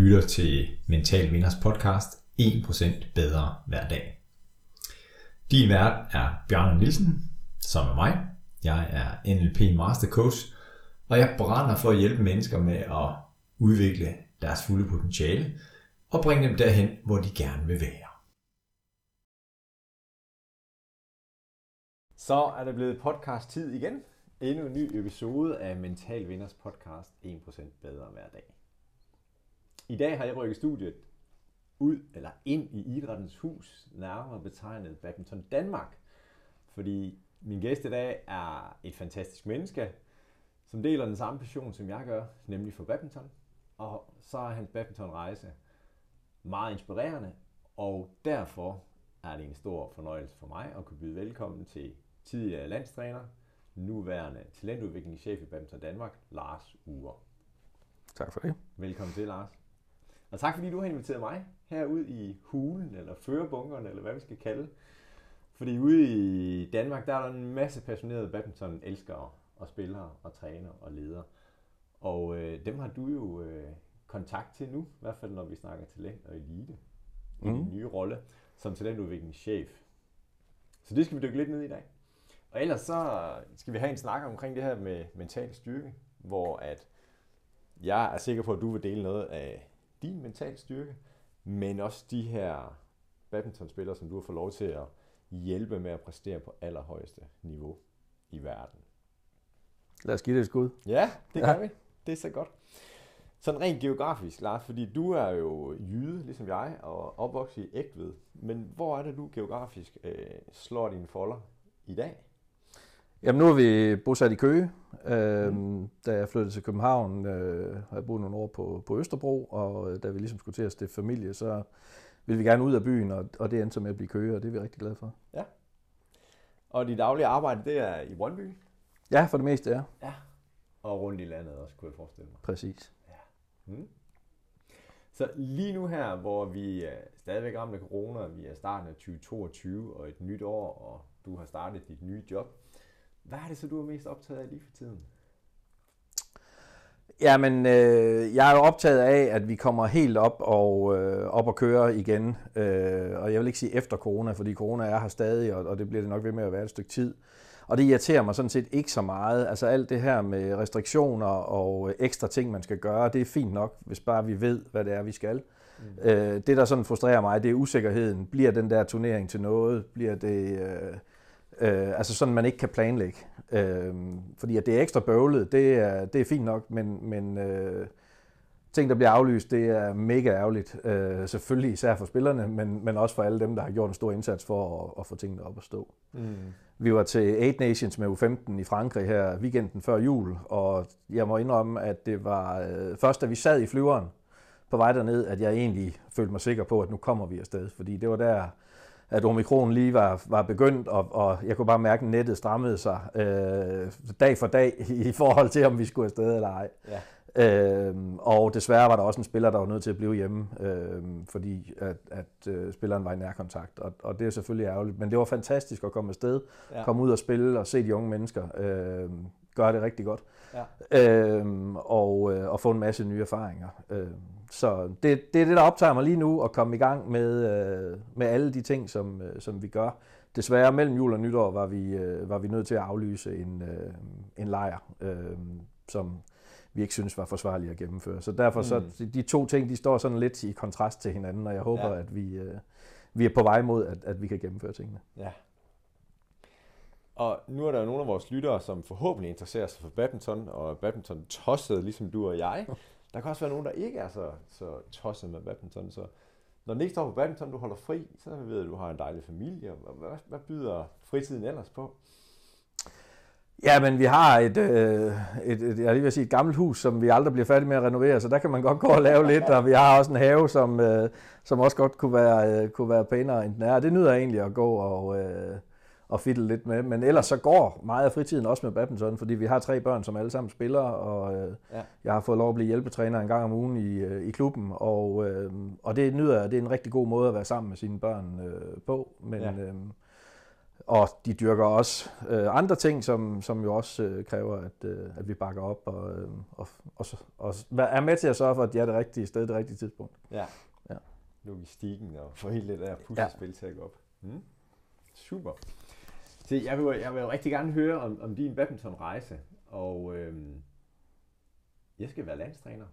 lytter til Mental Vinders podcast 1% bedre hver dag. Din vært er Bjørn Nielsen, som er mig. Jeg er NLP Master Coach, og jeg brænder for at hjælpe mennesker med at udvikle deres fulde potentiale og bringe dem derhen, hvor de gerne vil være. Så er det blevet podcast tid igen. Endnu en ny episode af Mental Vinders podcast 1% bedre hver dag. I dag har jeg rykket studiet ud eller ind i idrættens hus, nærmere betegnet Badminton Danmark. Fordi min gæst i dag er et fantastisk menneske, som deler den samme passion, som jeg gør, nemlig for badminton. Og så er hans badmintonrejse meget inspirerende, og derfor er det en stor fornøjelse for mig at kunne byde velkommen til tidligere landstræner, nuværende talentudviklingschef i Badminton Danmark, Lars Ure. Tak for det. Velkommen til, Lars. Og tak fordi du har inviteret mig herud i hulen, eller førebunkeren, eller hvad vi skal kalde Fordi ude i Danmark, der er der en masse passionerede badminton-elskere og spillere og trænere og ledere. Og øh, dem har du jo øh, kontakt til nu, i hvert fald når vi snakker talent og elite. Mm. Din mhm. nye rolle som talentudviklingschef. Så det skal vi dykke lidt ned i i dag. Og ellers så skal vi have en snak omkring det her med mental styrke, hvor at jeg er sikker på, at du vil dele noget af din mental styrke, men også de her badmintonspillere, som du har fået lov til at hjælpe med at præstere på allerhøjeste niveau i verden. Lad os give det et skud. Ja, det gør ja. vi. Det er så godt. Sådan rent geografisk, Lars, fordi du er jo jyde, ligesom jeg, og opvokset i Ægtved. Men hvor er det, du geografisk øh, slår dine folder i dag? Jamen nu er vi bosat i Køge. Øh, mm. Da jeg flyttede til København, øh, har jeg boet nogle år på, på Østerbro, og øh, da vi ligesom skulle til at stifte familie, så ville vi gerne ud af byen, og, og det endte så med at blive Køge, og det er vi rigtig glade for. Ja. Og dit daglige arbejde, det er i Brøndby? Ja, for det meste, ja. Ja. Og rundt i landet også, kunne jeg forestille mig. Præcis. Ja. Mm. Så lige nu her, hvor vi er stadigvæk ramt af corona, vi er starten af 2022 og et nyt år, og du har startet dit nye job, hvad er det så, du er mest optaget af lige for tiden? Jamen, øh, jeg er jo optaget af, at vi kommer helt op og øh, op og køre igen. Øh, og jeg vil ikke sige efter corona, fordi corona er her stadig, og, og det bliver det nok ved med at være et stykke tid. Og det irriterer mig sådan set ikke så meget. Altså alt det her med restriktioner og ekstra ting, man skal gøre, det er fint nok, hvis bare vi ved, hvad det er, vi skal. Mm. Øh, det, der sådan frustrerer mig, det er usikkerheden. Bliver den der turnering til noget? Bliver det... Øh, Øh, altså sådan, man ikke kan planlægge. Øh, fordi at det er ekstra bøvlet, det er, det er fint nok, men, men øh, ting, der bliver aflyst, det er mega ærgerligt. Øh, selvfølgelig især for spillerne, men, men også for alle dem, der har gjort en stor indsats for at, at få tingene op at stå. Mm. Vi var til Eight Nations med U15 i Frankrig her weekenden før jul, og jeg må indrømme, at det var øh, først, da vi sad i flyveren på vej derned, at jeg egentlig følte mig sikker på, at nu kommer vi afsted. Fordi det var der, at omikron lige var, var begyndt, og, og jeg kunne bare mærke, at nettet strammede sig øh, dag for dag i forhold til, om vi skulle afsted eller ej. Ja. Øhm, og desværre var der også en spiller, der var nødt til at blive hjemme, øhm, fordi at, at øh, spilleren var i nærkontakt, og, og det er selvfølgelig ærgerligt. Men det var fantastisk at komme afsted, ja. komme ud og spille og se de unge mennesker øhm, gøre det rigtig godt, ja. øhm, og, øh, og få en masse nye erfaringer. Øhm, så det, det er det, der optager mig lige nu, at komme i gang med, øh, med alle de ting, som, øh, som vi gør. Desværre mellem jul og nytår var vi, øh, var vi nødt til at aflyse en, øh, en lejr, øh, som vi ikke synes var forsvarligt at gennemføre. Så derfor så mm. de to ting, de står sådan lidt i kontrast til hinanden, og jeg håber, ja. at vi, øh, vi er på vej mod, at, at vi kan gennemføre tingene. Ja. Og nu er der jo nogle af vores lyttere, som forhåbentlig interesserer sig for badminton, og badminton tosset, ligesom du og jeg. Der kan også være nogen, der ikke er så, så tosset med badminton. Så når den ikke står på badminton, du holder fri, så ved du, at du har en dejlig familie. Hvad, hvad byder fritiden ellers på? Ja, men vi har et, øh, et, et, jeg vil sige, et gammelt hus, som vi aldrig bliver færdige med at renovere, så der kan man godt gå og lave lidt, og vi har også en have, som, øh, som også godt kunne være, øh, kunne være pænere end den er. Det nyder jeg egentlig at gå og, øh, og fiddle lidt med. Men ellers så går meget af fritiden også med badminton, fordi vi har tre børn, som alle sammen spiller, og øh, ja. jeg har fået lov at blive hjælpetræner en gang om ugen i, øh, i klubben, og, øh, og det nyder jeg. Det er en rigtig god måde at være sammen med sine børn øh, på. Men, ja. øh, og de dyrker også øh, andre ting, som, som jo også øh, kræver, at, øh, at vi bakker op og, øh, og, og, og er med til at sørge for, at de er det rigtige sted, det rigtige tidspunkt. Ja. ja. Logistikken og få hele det der puslespil ja. til at gå op. Mm. Super. Se, jeg vil, jeg vil rigtig gerne høre om, om din badmintonrejse, og øhm, jeg skal være landstræner.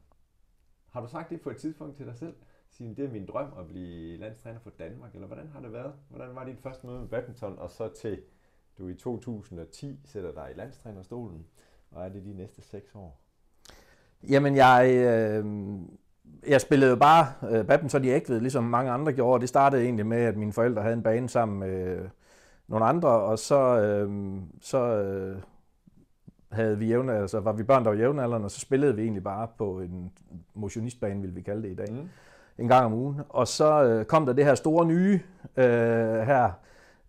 Har du sagt det på et tidspunkt til dig selv? Sige, det er min drøm at blive landstræner for Danmark, eller hvordan har det været? Hvordan var dit første møde med badminton, og så til du i 2010 sætter dig i landstrænerstolen, og er det de næste seks år? Jamen, jeg, øh, jeg spillede jo bare øh, badminton i Ægved, ligesom mange andre gjorde. Det startede egentlig med, at mine forældre havde en bane sammen med øh, nogle andre, og så, øh, så øh, havde vi jævne, altså var vi børn, der var jævnaldrende, og så spillede vi egentlig bare på en motionistbane, vil vi kalde det i dag, mm. en gang om ugen. Og så øh, kom der det her store nye øh, her,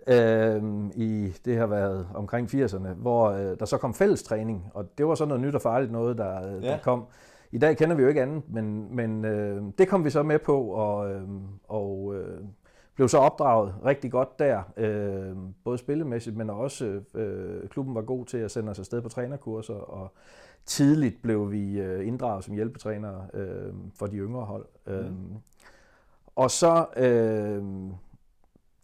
øh, i, det har været omkring 80'erne, hvor øh, der så kom fællestræning, og det var sådan noget nyt og farligt noget, der, øh, ja. der kom. I dag kender vi jo ikke andet, men, men øh, det kom vi så med på, og, øh, og øh, blev så opdraget rigtig godt der, øh, både spillemæssigt, men også øh, klubben var god til at sende os afsted på trænerkurser, og tidligt blev vi øh, inddraget som hjælpetrænere øh, for de yngre hold. Mm. Øh, og så, øh,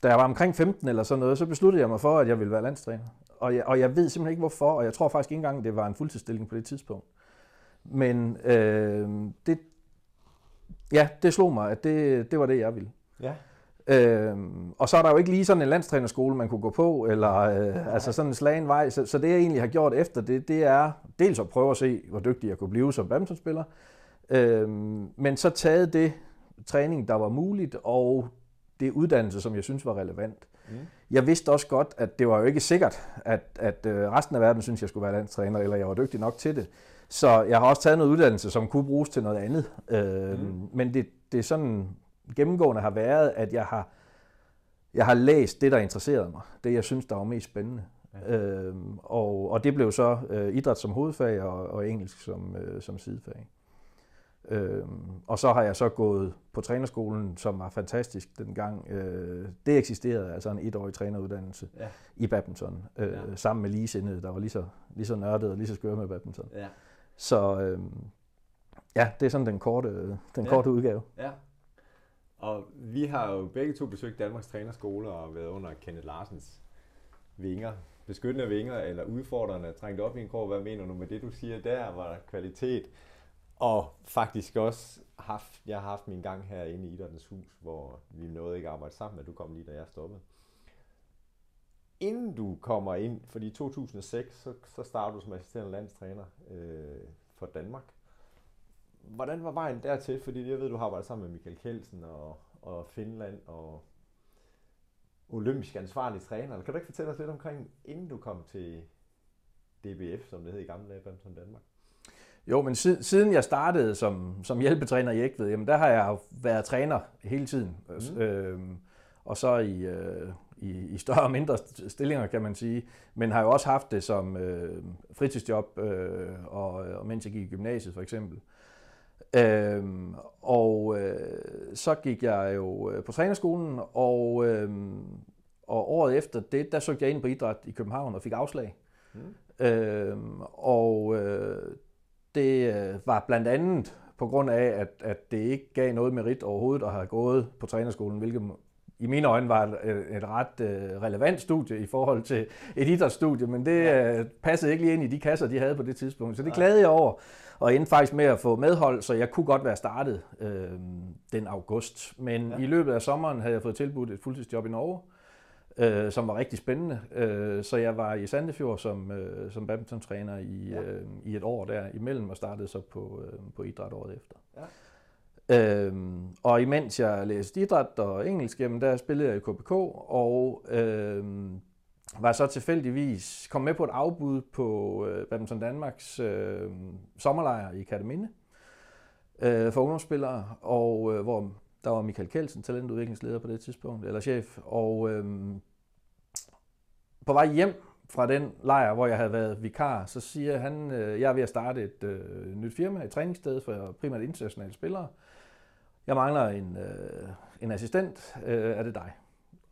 da jeg var omkring 15 eller sådan noget, så besluttede jeg mig for, at jeg ville være landstræner. Og jeg, og jeg ved simpelthen ikke hvorfor, og jeg tror faktisk ikke engang, det var en fuldtidsstilling på det tidspunkt. Men øh, det, ja, det slog mig, at det, det var det, jeg ville. Ja. Øhm, og så er der jo ikke lige sådan en landstrænerskole, man kunne gå på, eller øh, altså sådan en slagen vej. Så, så det, jeg egentlig har gjort efter det, det er dels at prøve at se, hvor dygtig jeg kunne blive som badmintonspiller, øhm, men så taget det træning, der var muligt, og det uddannelse, som jeg synes var relevant. Mm. Jeg vidste også godt, at det var jo ikke sikkert, at, at øh, resten af verden synes, jeg skulle være landstræner, eller jeg var dygtig nok til det. Så jeg har også taget noget uddannelse, som kunne bruges til noget andet. Øhm, mm. Men det, det er sådan gennemgående har været, at jeg har, jeg har læst det, der interesserede mig. Det, jeg synes, der var mest spændende. Ja. Øhm, og, og det blev så øh, idræt som hovedfag og, og engelsk som, øh, som sidefag. Øhm, og så har jeg så gået på trænerskolen, som var fantastisk dengang. Øh, det eksisterede, altså en etårig træneruddannelse ja. i badminton, øh, ja. sammen med ligesindede, der var lige så, lige så nørdet og lige så skøre med badminton. Ja. Så øh, ja, det er sådan den korte, den ja. korte udgave. Ja. Og vi har jo begge to besøgt Danmarks Trænerskole og været under Kenneth Larsens vinger. Beskyttende vinger eller udfordrende, trængt op i en krog. Hvad mener du med det, du siger der? Var der kvalitet? Og faktisk også haft, jeg har haft min gang herinde i Idrættens Hus, hvor vi nåede ikke at arbejde sammen, men du kom lige, da jeg stoppede. Inden du kommer ind, fordi i 2006, så, så startede du som assisterende landstræner øh, for Danmark hvordan var vejen dertil? Fordi jeg ved, du har arbejdet sammen med Michael Kelsen og, og Finland og olympisk ansvarlig træner. Kan du ikke fortælle os lidt omkring, inden du kom til DBF, som det hed i gamle dage, Badminton Danmark? Jo, men siden jeg startede som, som hjælpetræner i Ægved, jamen der har jeg været træner hele tiden. Mm. Øhm, og så i, øh, i, i større og mindre stillinger, kan man sige. Men har jo også haft det som øh, fritidsjob, øh, og, og mens jeg gik i gymnasiet for eksempel. Øhm, og øh, så gik jeg jo øh, på trænerskolen, og, øh, og året efter det, der søgte jeg ind på idræt i København og fik afslag. Mm. Øhm, og øh, det øh, var blandt andet på grund af, at, at det ikke gav noget merit overhovedet at have gået på trænerskolen, hvilket i mine øjne var et, et ret øh, relevant studie i forhold til et idrætsstudie, men det ja. øh, passede ikke lige ind i de kasser, de havde på det tidspunkt. Så det glædede jeg over og endte faktisk med at få medhold, så jeg kunne godt være startet øh, den august. Men ja. i løbet af sommeren havde jeg fået tilbudt et fuldtidsjob i Norge, øh, som var rigtig spændende. Øh, så jeg var i Sandefjord som, øh, som badmintontræner i, ja. øh, i et år der imellem, og startede så på, øh, på idræt året efter. Ja. Øhm, og imens jeg læste idræt og engelsk, jamen der spillede jeg i KBK, og øhm, var så tilfældigvis kom med på et afbud på øh, Badminton Danmarks øh, sommerlejr i Kataminde øh, for ungdomsspillere, og øh, hvor der var Michael Kelsen, talentudviklingsleder på det tidspunkt, eller chef, og øh, på vej hjem fra den lejr, hvor jeg havde været vikar, så siger han, øh, jeg er ved at starte et øh, nyt firma, et træningssted for primært internationale spillere. Jeg mangler en, øh, en assistent, øh, er det dig?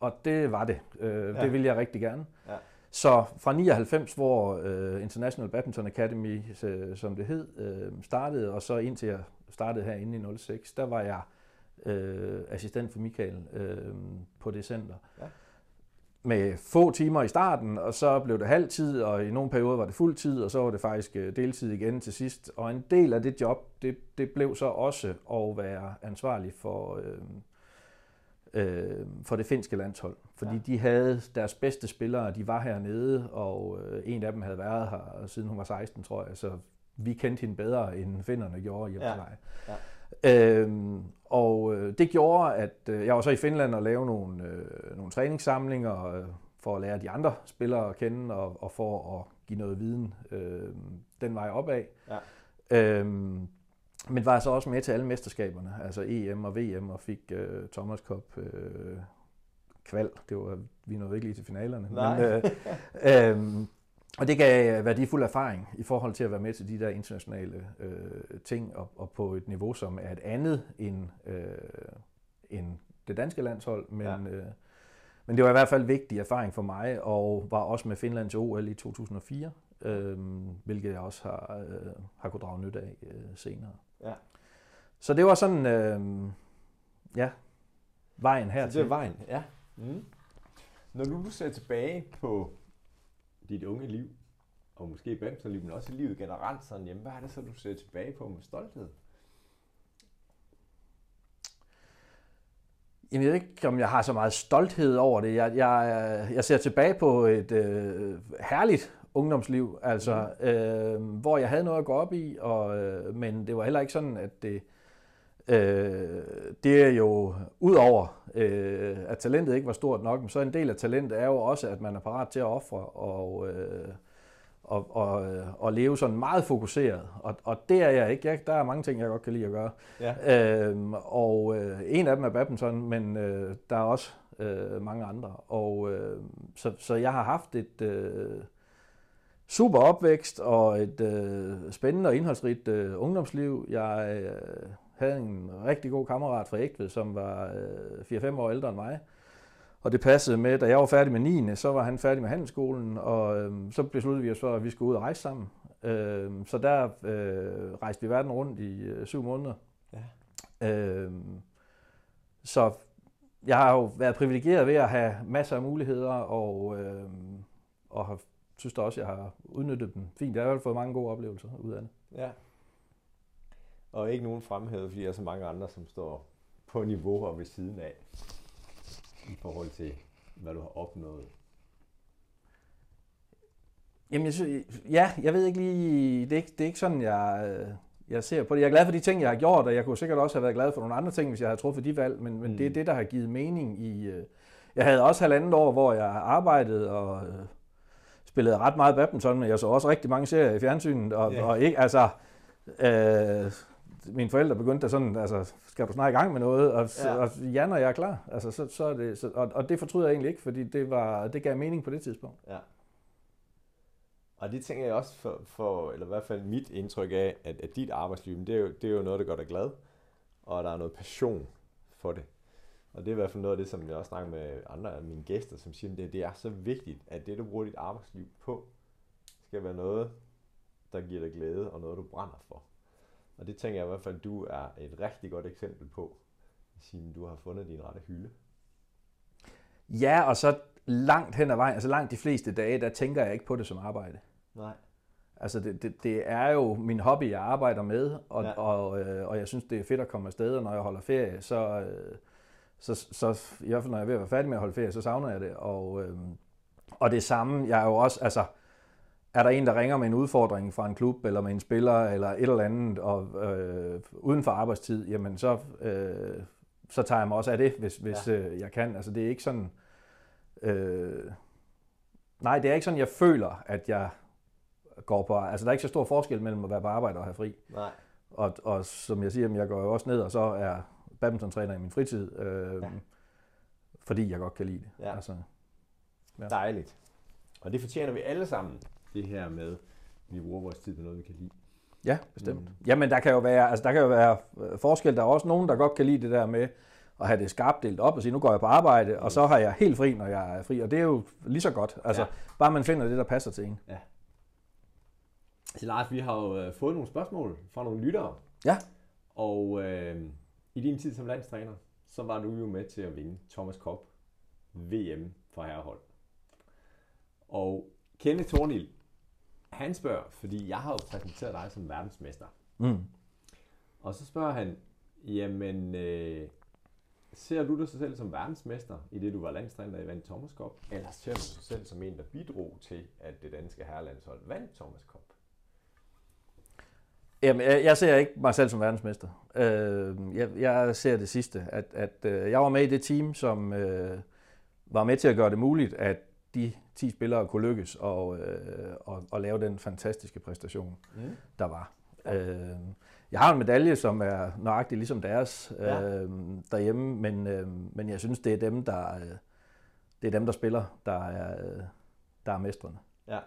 Og det var det. Øh, Ja. Det ville jeg rigtig gerne. Ja. Så fra 99, hvor øh, International Badminton Academy, øh, som det hed, øh, startede, og så indtil jeg startede herinde i 06, der var jeg øh, assistent for Michael øh, på det center. Ja. Med få timer i starten, og så blev det halvtid, og i nogle perioder var det fuld tid, og så var det faktisk øh, deltid igen til sidst. Og en del af det job, det, det blev så også at være ansvarlig for, øh, øh, for det finske landshold. Fordi Ja. de havde deres bedste spillere, de var hernede, og øh, en af dem havde været her siden hun var 16, tror jeg. Så vi kendte hende bedre, end finnerne gjorde i Ja. ja. Ja. Øhm, og øh, det gjorde, at øh, jeg var så i Finland og lave nogle, øh, nogle træningssamlinger øh, for at lære de andre spillere at kende og, og for at give noget viden øh, den vej opad. Ja. Øhm, men var så også med til alle mesterskaberne, altså EM og VM, og fik øh, Thomas Cup øh, kval. Det var, vi nåede ikke lige til finalerne. Nej. Men, øh, øhm, og det gav værdifuld erfaring i forhold til at være med til de der internationale øh, ting, og, og på et niveau, som er et andet end, øh, end det danske landshold. Men, Ja. øh, men det var i hvert fald vigtig erfaring for mig, og var også med Finland til OL i 2004, øh, hvilket jeg også har, øh, har kunnet drage nytte af øh, senere. Ja. Så det var sådan, øh, ja, vejen Så hertil. det er vejen, ja. Mm. Når du ser tilbage på dit unge liv, og måske badmintonliv, men også i livet generelt sådan, jamen, hvad er det så, du ser tilbage på med stolthed? Jamen, jeg ved ikke, om jeg har så meget stolthed over det. Jeg, jeg, jeg ser tilbage på et øh, herligt ungdomsliv, altså, øh, hvor jeg havde noget at gå op i, og, øh, men det var heller ikke sådan, at det, øh, det er jo, udover øh, at talentet ikke var stort nok, men så en del af talentet er jo også, at man er parat til at ofre og, øh, og, og, øh, og leve sådan meget fokuseret. Og, og det er jeg ikke. Jeg, der er mange ting, jeg godt kan lide at gøre. Ja. Øhm, og øh, en af dem er badminton, men øh, der er også øh, mange andre. Og øh, så, så jeg har haft et øh, super opvækst og et øh, spændende og indholdsrigt øh, ungdomsliv. Jeg øh, havde en rigtig god kammerat fra Ægtved, som var øh, 4-5 år ældre end mig. Og det passede med, da jeg var færdig med 9. så var han færdig med handelsskolen, og øh, så besluttede vi os for, at vi skulle ud og rejse sammen. Øh, så der øh, rejste vi verden rundt i øh, syv måneder. Ja. Øh, så jeg har jo været privilegeret ved at have masser af muligheder, og, øh, og har, synes da også, jeg har udnyttet dem fint. Jeg har i hvert fald fået mange gode oplevelser ud af det. Ja. Og ikke nogen fremhævet, fordi der er så mange andre, som står på niveau og ved siden af, i forhold til, hvad du har opnået. Jamen, jeg synes, ja, jeg ved ikke lige, det er ikke, det er ikke sådan, jeg, øh, jeg ser på det. Jeg er glad for de ting, jeg har gjort, og jeg kunne sikkert også have været glad for nogle andre ting, hvis jeg havde truffet de valg, men, men Mm. det er det, der har givet mening i... øh, Jeg havde også halvandet år, hvor jeg arbejdede og øh, spillede ret meget badminton, men jeg så også rigtig mange serier i fjernsynet, og, Ja. og ikke, altså... Øh, mine forældre begyndte da sådan, altså, skal du snart i gang med noget? Og, ja. og ja, når jeg er klar. Altså, så, så er det, så, og, og det fortryder jeg egentlig ikke, fordi det, var, det gav mening på det tidspunkt. Ja. Og det tænker jeg også for, for, eller i hvert fald mit indtryk af, at, at dit arbejdsliv, det er, jo, det er jo noget, der gør dig glad, og der er noget passion for det. Og det er i hvert fald noget af det, som jeg også snakker med andre af mine gæster, som siger, at det, det er så vigtigt, at det, du bruger dit arbejdsliv på, skal være noget, der giver dig glæde, og noget, du brænder for. Og det tænker jeg i hvert fald, at du er et rigtig godt eksempel på, Signe, du har fundet din rette hylde. Ja, og så langt hen ad vejen, altså langt de fleste dage, der tænker jeg ikke på det som arbejde. Nej. Altså det, det, det er jo min hobby, jeg arbejder med, og, ja. og, øh, og jeg synes, det er fedt at komme afsted, og når jeg holder ferie, så, øh, så, så i hvert fald når jeg er ved at være færdig med at holde ferie, så savner jeg det. Og, øh, og det samme, jeg er jo også, altså, er der en, der ringer med en udfordring fra en klub, eller med en spiller, eller et eller andet, og øh, uden for arbejdstid, jamen så, øh, så tager jeg mig også af det, hvis, hvis Ja. øh, jeg kan. Altså det er ikke sådan, øh, nej, det er ikke sådan, jeg føler, at jeg går på, altså der er ikke så stor forskel mellem at være på arbejde og have fri. Nej. Og, og som jeg siger, jeg går jo også ned, og så er badmintontræner i min fritid, øh, Ja. ja. fordi jeg godt kan lide det. Ja. Altså, Ja. Dejligt. Og det fortjener vi alle sammen, det her med, at vi bruger vores tid på noget, vi kan lide. ja, bestemt. Mm. Jamen, der kan jo være, altså, der kan jo være øh, forskel. Der er også nogen, der godt kan lide det der med og have det skarpt delt op og sige, nu går jeg på arbejde, og så har jeg helt fri, når jeg er fri. Og det er jo lige så godt. Altså, Ja. bare man finder det, der passer til en. Så Lars, vi har jo øh, fået nogle spørgsmål fra nogle lyttere. Ja. Og øh, i din tid som landstræner, så var du jo med til at vinde Thomas Cup VM for herrehold. Og Kenneth Thornil, han spørger, fordi jeg har jo præsenteret dig som verdensmester. Mm. Og så spørger han, jamen, øh, ser du dig selv som verdensmester i det, du var landstræner i vandt Thomas Cup? Eller ser du dig selv som en, der bidrog til, at det danske herrelandshold vandt Thomas Cup? Jamen, jeg, jeg ser ikke mig selv som verdensmester. Øh, jeg, jeg ser det sidste, at, at øh, jeg var med i det team, som øh, var med til at gøre det muligt, at de 10 spillere kunne lykkes og, øh, og, og lave den fantastiske præstation, Mm. der var. Øh, jeg har en medalje, som er nøjagtig ligesom deres øh, Ja. derhjemme, men, øh, men jeg synes, det er dem, der, øh, det er dem, der spiller, der er, øh, der er mestrene. Ja.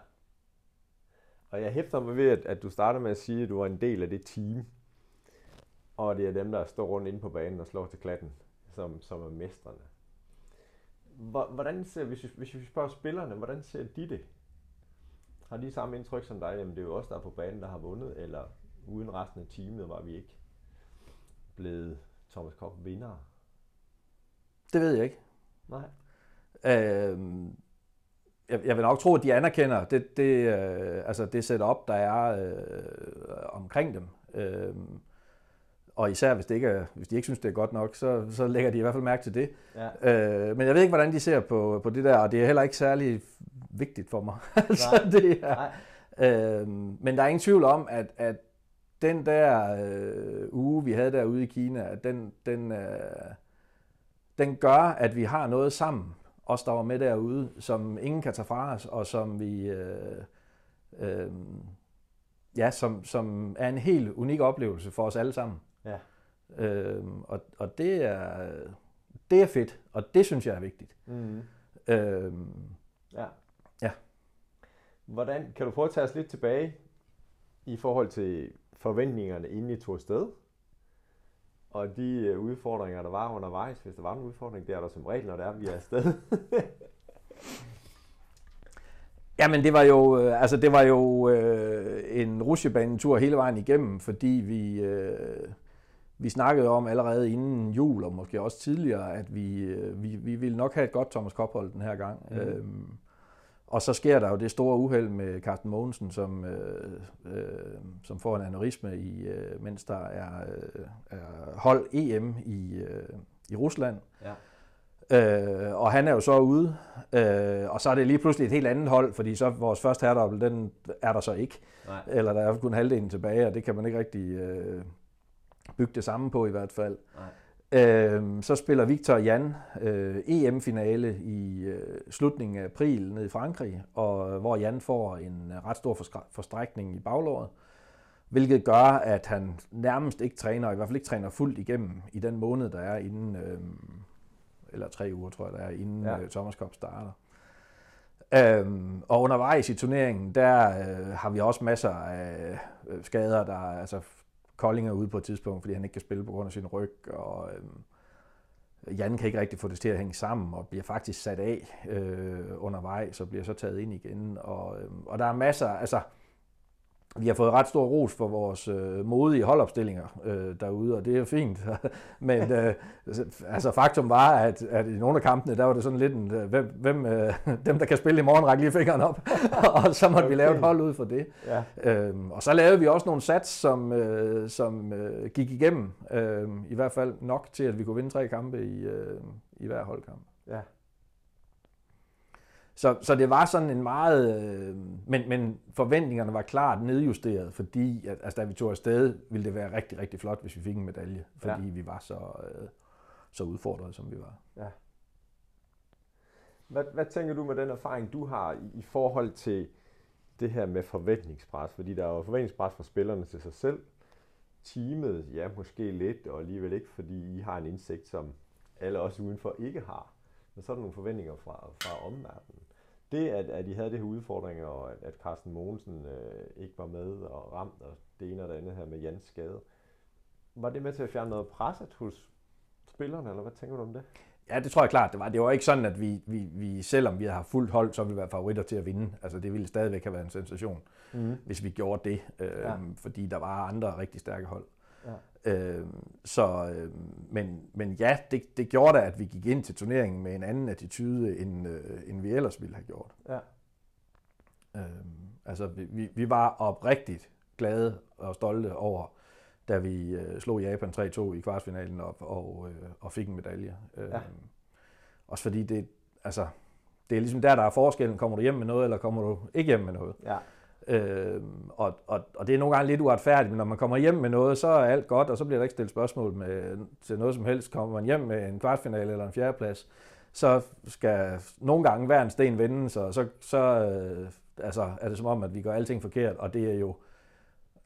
Og jeg hæfter mig ved, at, at du starter med at sige, at du er en del af det team. Og det er dem, der står rundt inde på banen og slår til klatten, som, som er mestrene. Hvor- Hvordan ser, hvis vi, hvis vi spørger spillerne, hvordan ser de det? Har de samme indtryk som dig? Jamen det er jo os, der er på banen, der har vundet, eller uden resten af teamet var vi ikke blevet Thomas Cup vinder. Det ved jeg ikke. Nej. Øh, jeg, jeg vil nok tro, at de anerkender det, det, øh, altså det setup, der er øh, omkring dem. Øh, og især hvis, det ikke er, hvis de ikke synes, det er godt nok, så, så lægger de i hvert fald mærke til det. Ja. Øh, men jeg ved ikke, hvordan de ser på, på det der, og det er heller ikke særlig vigtigt for mig. altså, det er, øh, men der er ingen tvivl om, at, at den der øh, uge, vi havde derude i Kina, at den, den, øh, den gør, at vi har noget sammen, os der var med derude, som ingen kan tage fra os, og som vi... Øh, øh, ja, som, som er en helt unik oplevelse for os alle sammen. Ja. Øhm, og, og det er det er fedt, og det synes jeg er vigtigt. Mm. Øhm, Ja. Ja. Hvordan, kan du prøve at tage os lidt tilbage i forhold til forventningerne, inden I tog afsted? Og de øh, udfordringer, der var undervejs, hvis der var en udfordring, det er der som regel, når det er, vi er afsted. Jamen det var jo, øh, altså det var jo øh, en rusjebanetur hele vejen igennem, fordi vi, øh, vi snakkede om allerede inden jul, og måske også tidligere, at vi, øh, vi, vi ville nok have et godt Thomas Kophold den her gang. Mm. Øhm, og så sker der jo det store uheld med Carsten Mogensen, som, øh, øh, som får en aneurisme, i, øh, mens der er, øh, er hold EM i, øh, i Rusland. ja. Øh, og han er jo så ude, øh, og så er det lige pludselig et helt andet hold, fordi så vores første herredobbel, den er der så ikke. Nej. Eller der er kun halvdelen tilbage, og det kan man ikke rigtig øh, bygge det samme på i hvert fald. Nej. Øh, så spiller Victor og Jan øh, EM-finale i øh, slutningen af april nede i Frankrig, og hvor Jan får en øh, ret stor forstrækning i baglåret, hvilket gør, at han nærmest ikke træner, i hvert fald ikke træner fuldt igennem i den måned, der er inden, øh, eller tre uger tror jeg, der er inden Ja. øh, Thomas Cup starter. Øhm, og undervejs i turneringen, der øh, har vi også masser af øh, skader, der er, altså Kolding er ude på et tidspunkt, fordi han ikke kan spille på grund af sin ryg, og øh, Jan kan ikke rigtig få det til at hænge sammen, og bliver faktisk sat af øh, undervejs, og bliver så taget ind igen. Og, øh, og der er masser, altså vi har fået ret stor ros for vores øh, modige holdopstillinger øh, derude, og det er fint. Men øh, altså faktum var, at, at i nogle af kampene, der var det sådan lidt en, øh, hvem, hvem øh, dem, der kan spille i morgen, rækker lige fingeren op. og så måtte okay. vi lave et hold ud for det. Ja. Øhm, og så lavede vi også nogle sats, som, øh, som øh, gik igennem. Øh, I hvert fald nok til, at vi kunne vinde tre kampe i, øh, i hver holdkamp. Ja. Så, så det var sådan en meget... Øh, men, men forventningerne var klart nedjusteret, fordi at, altså, da vi tog afsted, ville det være rigtig, rigtig flot, hvis vi fik en medalje. Fordi Ja. ja. vi var så, øh, så udfordrede, som vi var. Hvad, hvad tænker du med den erfaring, du har i, i forhold til det her med forventningspres? Fordi der er jo forventningspres fra spillerne til sig selv. Teamet, ja, måske lidt, og alligevel ikke, fordi I har en indsigt, som alle os udenfor ikke har. Men så er der nogle forventninger fra, fra omverdenen. Det, at, at I havde det her udfordringer, og at, at Carsten Mogensen øh, ikke var med og ramt, og det ene og det andet her med Jans skade, var det med til at fjerne noget presset hos spillerne, eller hvad tænker du om det? Ja, det tror jeg klart, det var. Det var ikke sådan, at vi, vi, vi selvom vi har fuldt hold, så ville vi være favoritter til at vinde. Altså, det ville stadigvæk have været en sensation, mm. hvis vi gjorde det, øh, ja. fordi der var andre rigtig stærke hold. Øh, så, øh, men, men ja, det, det gjorde da, at vi gik ind til turneringen med en anden attitude, end, øh, end vi ellers ville have gjort. Ja. Øh, altså, vi, vi var oprigtigt glade og stolte over, da vi øh, slog Japan 3-2 i kvartfinalen op og, øh, og fik en medalje. Øh, ja. Også fordi det, altså, det er ligesom der, der er forskellen. Kommer du hjem med noget, eller kommer du ikke hjem med noget? Ja. Øh, og, og, og det er nogle gange lidt uretfærdigt, men når man kommer hjem med noget, så er alt godt, og så bliver der ikke stillet spørgsmål med, til noget som helst. Kommer man hjem med en kvartfinale eller en fjerdeplads, så skal nogle gange hver en sten vendes, og så, så øh, altså, er det som om, at vi gør alting forkert, og det er jo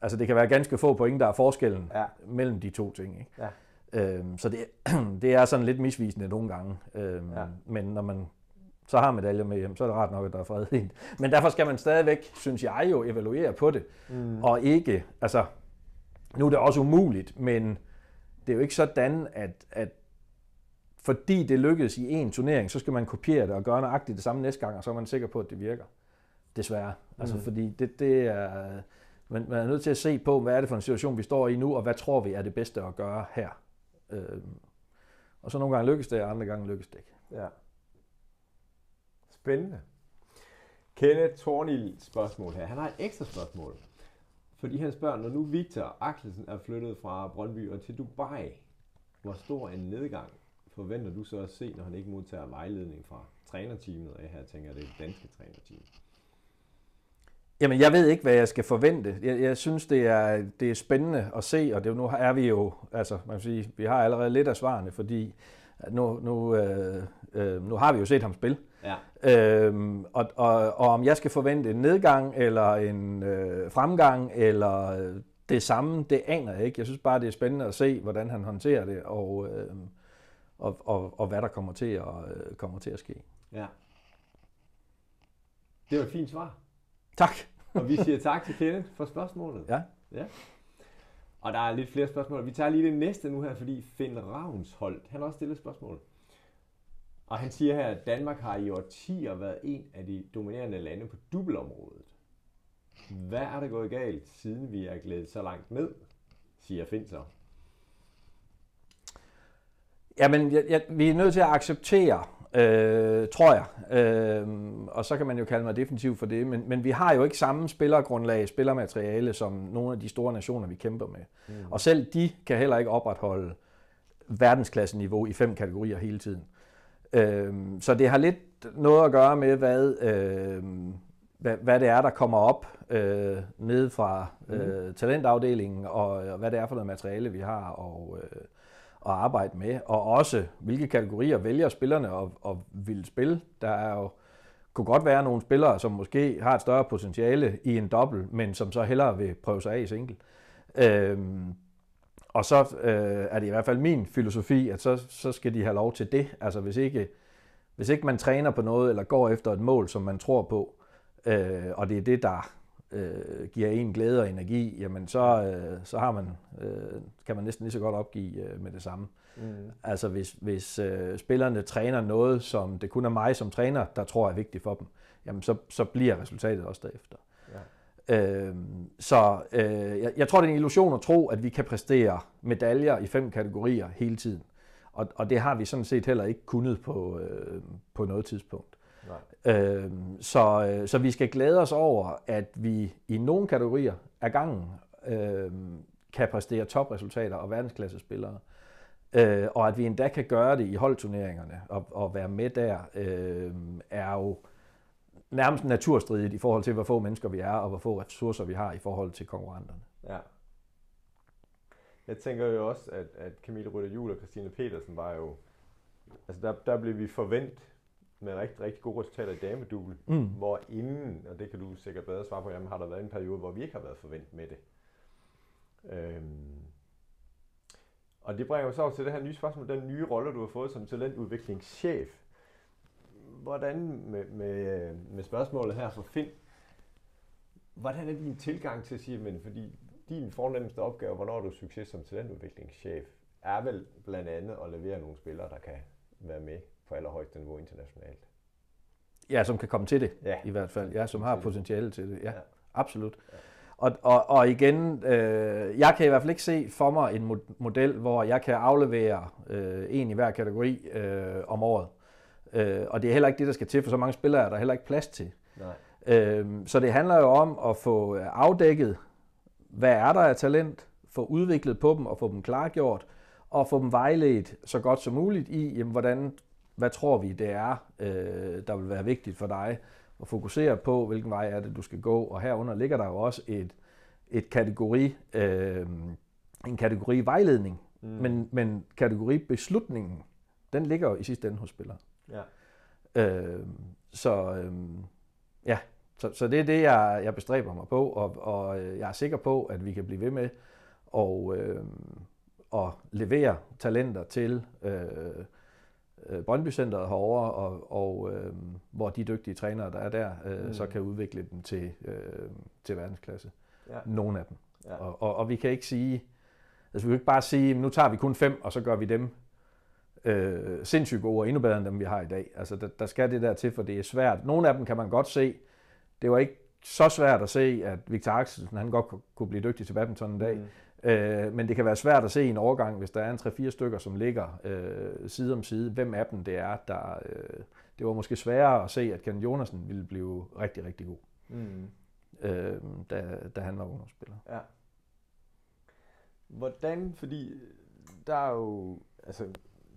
Altså det kan være ganske få point, der er forskellen ja. mellem de to ting. Ikke? Ja. Øhm, så det, det er sådan lidt misvisende nogle gange. Øhm, ja. Men når man så har medaljer med hjem, så er det rart nok, at der er fred i Men derfor skal man stadigvæk, synes jeg jo, evaluere på det. Mm. Og ikke, altså, nu er det også umuligt, men det er jo ikke sådan, at, at fordi det lykkedes i en turnering, så skal man kopiere det og gøre nøjagtigt det samme næste gang, og så er man sikker på, at det virker. Desværre. Altså, mm. fordi det, det er men man er nødt til at se på, hvad er det for en situation, vi står i nu, og hvad tror vi er det bedste at gøre her. Øh, og så nogle gange lykkes det, og andre gange lykkes det ikke. Ja. Spændende. Kenneth Tornil spørgsmål her. Han har et ekstra spørgsmål. Fordi han spørger, når nu Victor Axelsen er flyttet fra Brøndby og til Dubai, hvor stor en nedgang forventer du så at se, når han ikke modtager vejledning fra trænerteamet? Og her tænker jeg, det er det danske trænerteam. Jamen, jeg ved ikke, hvad jeg skal forvente. Jeg, jeg synes, det er, det er spændende at se, og det, nu er vi jo, altså, man kan sige, vi har allerede lidt af svarene, fordi nu, nu, øh, øh, nu har vi jo set ham spille. Ja. Øhm, og, og, og om jeg skal forvente en nedgang, eller en øh, fremgang, eller det samme, det aner jeg ikke. Jeg synes bare, det er spændende at se, hvordan han håndterer det, og, øh, og, og, og hvad der kommer til at, øh, kommer til at ske. Ja. Det var et fint svar. Tak. og vi siger tak til Kenneth for spørgsmålet. Ja. ja. Og der er lidt flere spørgsmål. Vi tager lige det næste nu her, fordi Finn Ravnsholdt, han har også stillet spørgsmål. Og han siger her, at Danmark har i årtier været en af de dominerende lande på dubbelområdet. Hvad er der gået galt, siden vi er glædet så langt ned, siger Finn så. Jamen, jeg, jeg, vi er nødt til at acceptere, øh, tror jeg. Øh, og så kan man jo kalde mig definitiv for det. Men, men vi har jo ikke samme spillergrundlag, spillermateriale, som nogle af de store nationer, vi kæmper med. Mm. Og selv de kan heller ikke opretholde verdensklasseniveau i fem kategorier hele tiden. Øh, så det har lidt noget at gøre med, hvad, øh, hvad, hvad det er, der kommer op øh, ned fra øh, mm. talentafdelingen, og, og hvad det er for noget materiale, vi har. Og, øh, at arbejde med, og også hvilke kategorier vælger spillerne at, at ville spille. Der er jo kunne godt være nogle spillere, som måske har et større potentiale i en dobbelt, men som så hellere vil prøve sig af i single. Øhm, og så øh, er det i hvert fald min filosofi, at så, så skal de have lov til det. Altså hvis ikke, hvis ikke man træner på noget, eller går efter et mål, som man tror på, øh, og det er det, der øh, giver en glæde og energi, jamen så, øh, så har man, øh, kan man næsten lige så godt opgive øh, med det samme. Mm. Altså hvis, hvis øh, spillerne træner noget, som det kun er mig som træner, der tror er vigtigt for dem, jamen så, så bliver resultatet også derefter. Øh, så øh, jeg, jeg tror, det er en illusion at tro, at vi kan præstere medaljer i fem kategorier hele tiden. Og, og det har vi sådan set heller ikke kunnet på, øh, på noget tidspunkt. Øh, så, øh, så vi skal glæde os over, at vi i nogle kategorier af gangen øh, kan præstere topresultater og verdensklassespillere. Øh, og at vi endda kan gøre det i holdturneringerne og, og være med der, øh, er jo nærmest naturstridigt i forhold til, hvor få mennesker vi er, og hvor få ressourcer vi har i forhold til konkurrenterne. Ja. Jeg tænker jo også, at, at Camille Rytter Jul og Christine Petersen var jo... Altså der, der blev vi forventet med rigtig, rigtig gode resultater i dameduel, mm. hvor inden, og det kan du sikkert bedre svare på, jamen har der været en periode, hvor vi ikke har været forventet med det. Øhm, og det bringer jo så til det her nye spørgsmål, den nye rolle, du har fået som talentudviklingschef. Hvordan med, med, med spørgsmålet her for Finn, hvordan er din tilgang til at sige, men fordi din fornemmeste opgave, hvornår er du succes som talentudviklingschef? er vel blandt andet at levere nogle spillere, der kan være med på allerhøjeste niveau internationalt. Ja, som kan komme til det, Ja. i hvert fald. Ja, som har potentiale til det. Ja, Ja. absolut. Og, og, og igen, øh, jeg kan i hvert fald ikke se for mig en mo- model, hvor jeg kan aflevere øh, en i hver kategori øh, om året. Øh, og det er heller ikke det, der skal til, for så mange spillere er der heller ikke plads til. Nej. Øh, så det handler jo om at få afdækket, hvad er der af talent, få udviklet på dem og få dem klargjort, og få dem vejledt så godt som muligt i, jamen, hvordan, hvad tror vi det er, øh, der vil være vigtigt for dig at fokusere på, hvilken vej er det, du skal gå. Og herunder ligger der jo også et, et kategori, øh, en kategori vejledning, mm. men, men kategoribeslutningen, den ligger jo i sidste ende hos spilleren. Ja. Øh, så øh, ja, så, så det er det, jeg, jeg bestræber mig på, og, og øh, jeg er sikker på, at vi kan blive ved med at, øh, at levere talenter til øh, øh, Brøndby Centeret herovre, og, og øh, hvor de dygtige trænere, der er der, øh, mm. så kan udvikle dem til, øh, til verdensklasse. Ja. Nogle af dem. Ja. Og, og, og vi kan ikke sige, altså vi kan ikke bare sige, nu tager vi kun fem, og så gør vi dem øh, sindssygt gode og endnu bedre end dem, vi har i dag. Altså der, der skal det der til, for det er svært. Nogle af dem kan man godt se. Det var ikke så svært at se, at Victor Axelsen, han godt kunne- blive dygtig til badminton en dag. Mm. Øh, men det kan være svært at se i en overgang, hvis der er en 3-4 stykker, som ligger øh, side om side, hvem af dem det er, der... Øh, det var måske sværere at se, at Ken Jonasen ville blive rigtig, rigtig god, Mm. øh, da, da han var ungdomsspiller. Ja. Hvordan, fordi der er jo, altså,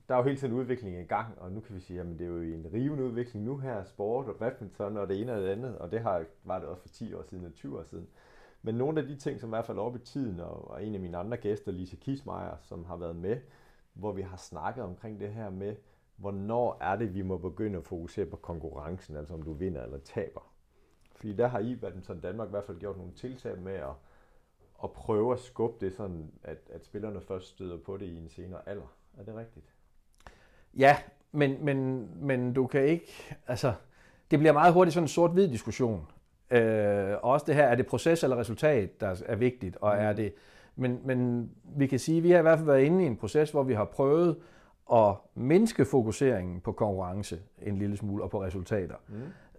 der er jo hele tiden udvikling i gang, og nu kan vi sige, at det er jo en rivende udvikling nu her, sport og badminton og det ene og det andet, og det har, var det også for 10 år siden og 20 år siden. Men nogle af de ting, som i hvert fald er oppe i tiden, og, og en af mine andre gæster, Lise Kismeier, som har været med, hvor vi har snakket omkring det her med, hvornår er det, vi må begynde at fokusere på konkurrencen, altså om du vinder eller taber. Fordi der har I, Badminton Danmark, i hvert fald gjort nogle tiltag med at, at prøve at skubbe det sådan, at, at spillerne først støder på det i en senere alder. Er det rigtigt? Ja, men, men, men du kan ikke... Altså, det bliver meget hurtigt sådan en sort-hvid diskussion. Øh, og også det her, er det proces eller resultat, der er vigtigt, og er det... Men, men vi kan sige, at vi har i hvert fald været inde i en proces, hvor vi har prøvet at mindske fokuseringen på konkurrence en lille smule og på resultater. Mm.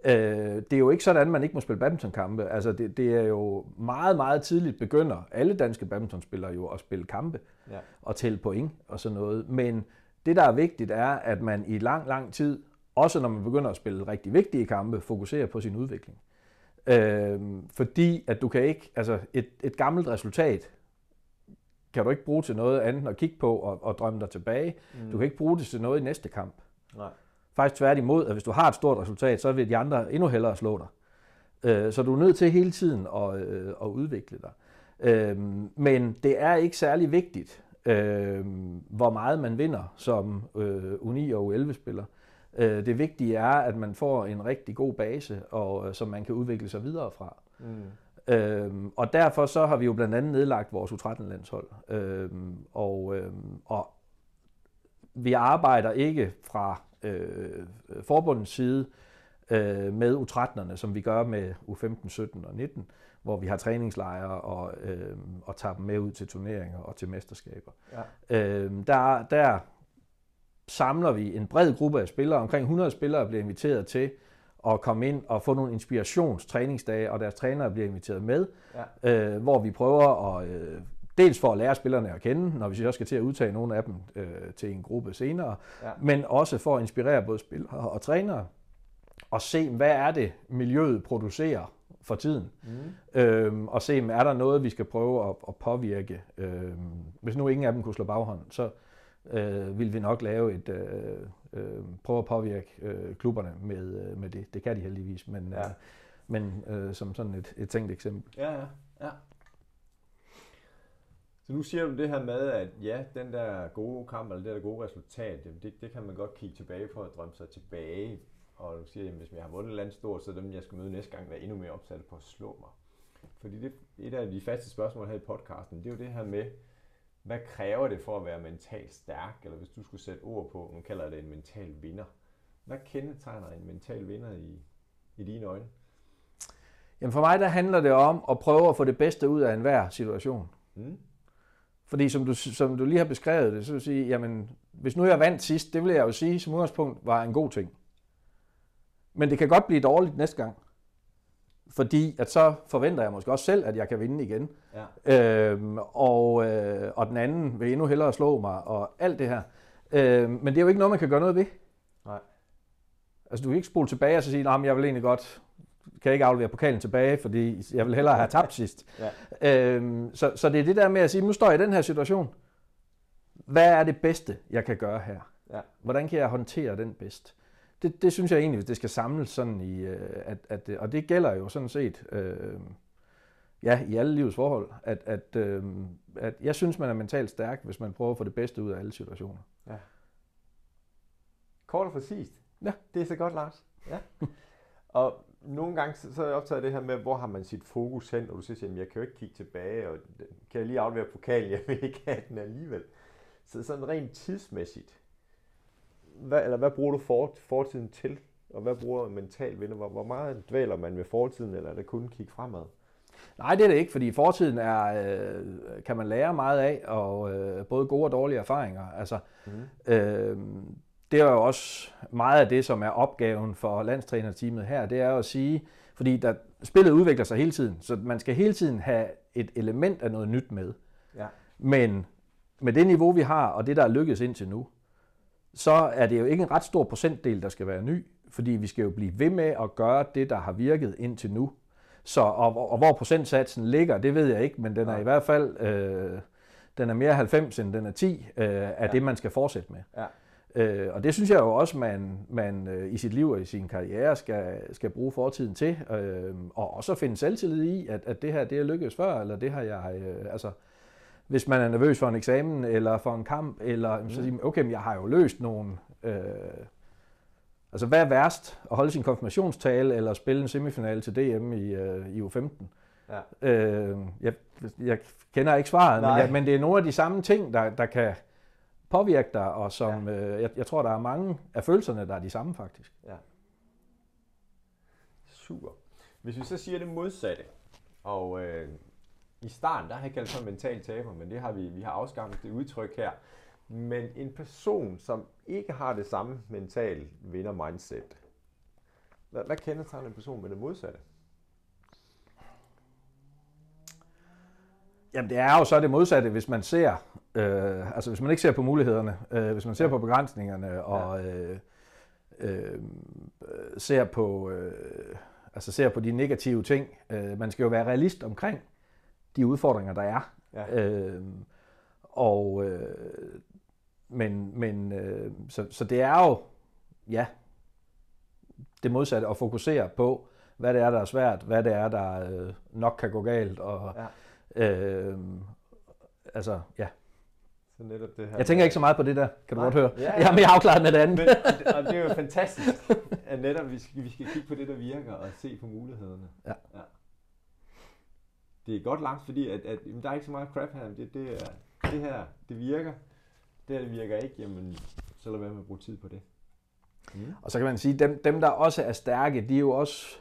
Øh, det er jo ikke sådan, at man ikke må spille badmintonkampe. Altså det, det er jo meget, meget tidligt begynder alle danske badmintonspillere jo at spille kampe Ja. og tælle point og sådan noget. Men det, der er vigtigt, er, at man i lang, lang tid, også når man begynder at spille rigtig vigtige kampe, fokuserer på sin udvikling. Øh, fordi at du kan ikke, altså et, et gammelt resultat, kan du ikke bruge til noget andet end at kigge på og, og drømme dig tilbage. Mm. Du kan ikke bruge det til noget i næste kamp. Nej. Faktisk tværtimod, at hvis du har et stort resultat, så vil de andre endnu hellere slå dig. Øh, Så du er nødt til hele tiden at, øh, at udvikle dig. Øh, Men det er ikke særlig vigtigt, øh, hvor meget man vinder som øh, U9 og U11-spiller. Øh, Det vigtige er, at man får en rigtig god base, og, øh, som man kan udvikle sig videre fra. Mm. Øhm, og derfor så har vi jo blandt andet nedlagt vores U13-landshold. Øhm, og, øhm, og vi arbejder ikke fra øh, forbundets side øh, med U13'erne, som vi gør med U15, 17 og 19, hvor vi har træningslejre og, øh, og tager dem med ud til turneringer og til mesterskaber. Ja. Øh, der, der samler vi en bred gruppe af spillere. Omkring 100 spillere bliver inviteret til at komme ind og få nogle inspirationstræningsdage, og deres trænere bliver inviteret med, Ja. øh, hvor vi prøver at... Øh, Dels for at lære spillerne at kende, når vi så skal til at udtage nogle af dem øh, til en gruppe senere, Ja. men også for at inspirere både spillere og trænere, og se, hvad er det, miljøet producerer for tiden. Mm. Øhm, og se, er der noget, vi skal prøve at, at påvirke. Øhm, hvis nu ingen af dem kunne slå baghånd, så øh, vil vi nok lave et, øh, øh, prøve at påvirke øh, klubberne med, øh, med det. Det kan de heldigvis, men, Ja. øh, men øh, som sådan et, et tænkt eksempel. Ja, ja, ja. Så nu siger du det her med, at ja, den der gode kamp, eller det der gode resultat, det, det, det kan man godt kigge tilbage på og drømme sig tilbage. Og du siger, at hvis jeg har vundet et eller andet stort, så er dem, jeg skal møde næste gang, være endnu mere opsat på at slå mig. Fordi det, et af de faste spørgsmål her i podcasten, det er jo det her med, hvad kræver det for at være mentalt stærk? Eller hvis du skulle sætte ord på, nu kalder jeg det en mental vinder. Hvad kendetegner en mental vinder i, i dine øjne? Jamen for mig der handler det om at prøve at få det bedste ud af enhver situation. Mm? Fordi som du, som du lige har beskrevet det, så vil jeg sige, jamen, hvis nu jeg vandt sidst, det vil jeg jo sige, som udgangspunkt var en god ting. Men det kan godt blive dårligt næste gang. Fordi at så forventer jeg måske også selv, at jeg kan vinde igen. Ja. Øhm, og, øh, og den anden vil endnu hellere slå mig, og alt det her. Øhm, men det er jo ikke noget, man kan gøre noget ved. Nej. Altså du kan ikke spole tilbage og så sige, at jeg vil egentlig godt, kan ikke aflevere pokalen tilbage, fordi jeg vil hellere have tabt sidst. ja. øhm, så, så det er det der med at sige, nu står jeg i den her situation. Hvad er det bedste, jeg kan gøre her? Ja. Hvordan kan jeg håndtere den bedst? Det, det synes jeg egentlig, det skal samles sådan i, øh, at, at, og det gælder jo sådan set, øh, ja, i alle livets forhold, at, at, øh, at jeg synes, man er mentalt stærk, hvis man prøver at få det bedste ud af alle situationer. Ja. Kort og præcist. Ja. Det er så godt, Lars. Ja. og nogle gange så er jeg optaget af det her med, hvor har man sit fokus hen, og du siger, at jeg kan jo ikke kigge tilbage, og kan jeg lige aflevere pokalen, jeg vil ikke have den alligevel. Så sådan rent tidsmæssigt, hvad, eller hvad bruger du for, fortiden til? Og hvad bruger mental vinder? Hvor, hvor meget dvæler man ved fortiden, eller er det kun kigge fremad? Nej, det er det ikke, fordi fortiden er, øh, kan man lære meget af, og øh, både gode og dårlige erfaringer. Altså, mm. øh, det er jo også meget af det, som er opgaven for landstrænerteamet her, det er at sige, fordi der, spillet udvikler sig hele tiden, så man skal hele tiden have et element af noget nyt med. Ja. Men med det niveau, vi har, og det, der er lykkedes indtil nu, så er det jo ikke en ret stor procentdel, der skal være ny, fordi vi skal jo blive ved med at gøre det, der har virket indtil nu. Så, og, og hvor procentsatsen ligger, det ved jeg ikke, men den er ja. i hvert fald øh, den er mere 90 end den er 10 øh, af ja. det, man skal fortsætte med. Ja. Øh, og det synes jeg jo også, man, man øh, i sit liv og i sin karriere skal, skal bruge fortiden til. Øh, og også finde selvtillid i, at, at det her det er lykkedes før, eller det har jeg... Øh, altså, hvis man er nervøs for en eksamen eller for en kamp, eller mm. så siger man, okay, men jeg har jo løst nogle... Øh, altså, hvad er værst? At holde sin konfirmationstale eller spille en semifinal til DM i, øh, i U15? Ja. Øh, jeg, jeg kender ikke svaret, men, jeg, men det er nogle af de samme ting, der, der kan påvirke dig, og som ja. øh, jeg, jeg tror, der er mange af følelserne, der er de samme faktisk. Ja. Super. Hvis vi så siger det modsatte, og øh, i starten, der har jeg kaldt en mental taber, men det har vi, vi har afskaffet det udtryk her. Men en person, som ikke har det samme mental vinder-mindset, hvad, hvad kendetegner en person med det modsatte? Jamen det er jo så det modsatte, hvis man ser, øh, altså hvis man ikke ser på mulighederne, øh, hvis man ser på begrænsningerne og øh, øh, ser på, øh, altså ser på de negative ting. Øh, man skal jo være realist omkring, de udfordringer, der er. Ja. Øh, og, øh, men, men øh, så, så det er jo, ja, det modsatte at fokusere på, hvad det er, der er svært, hvad det er, der øh, nok kan gå galt, og ja. øh, altså, ja. Så netop det her. Jeg tænker ikke så meget på det der, kan du Nej. godt høre. Ja, ja. Jeg har mere afklaret med det andet. Men, og det er jo fantastisk, at netop vi skal, vi skal kigge på det, der virker, og se på mulighederne. Ja. ja det er godt langt, fordi at, at, jamen, der er ikke så meget crap her. Det, det, er, det her, det virker. Det her, det virker ikke. Jamen, så lad være med at bruge tid på det. Mm. Og så kan man sige, dem, dem der også er stærke, de er jo også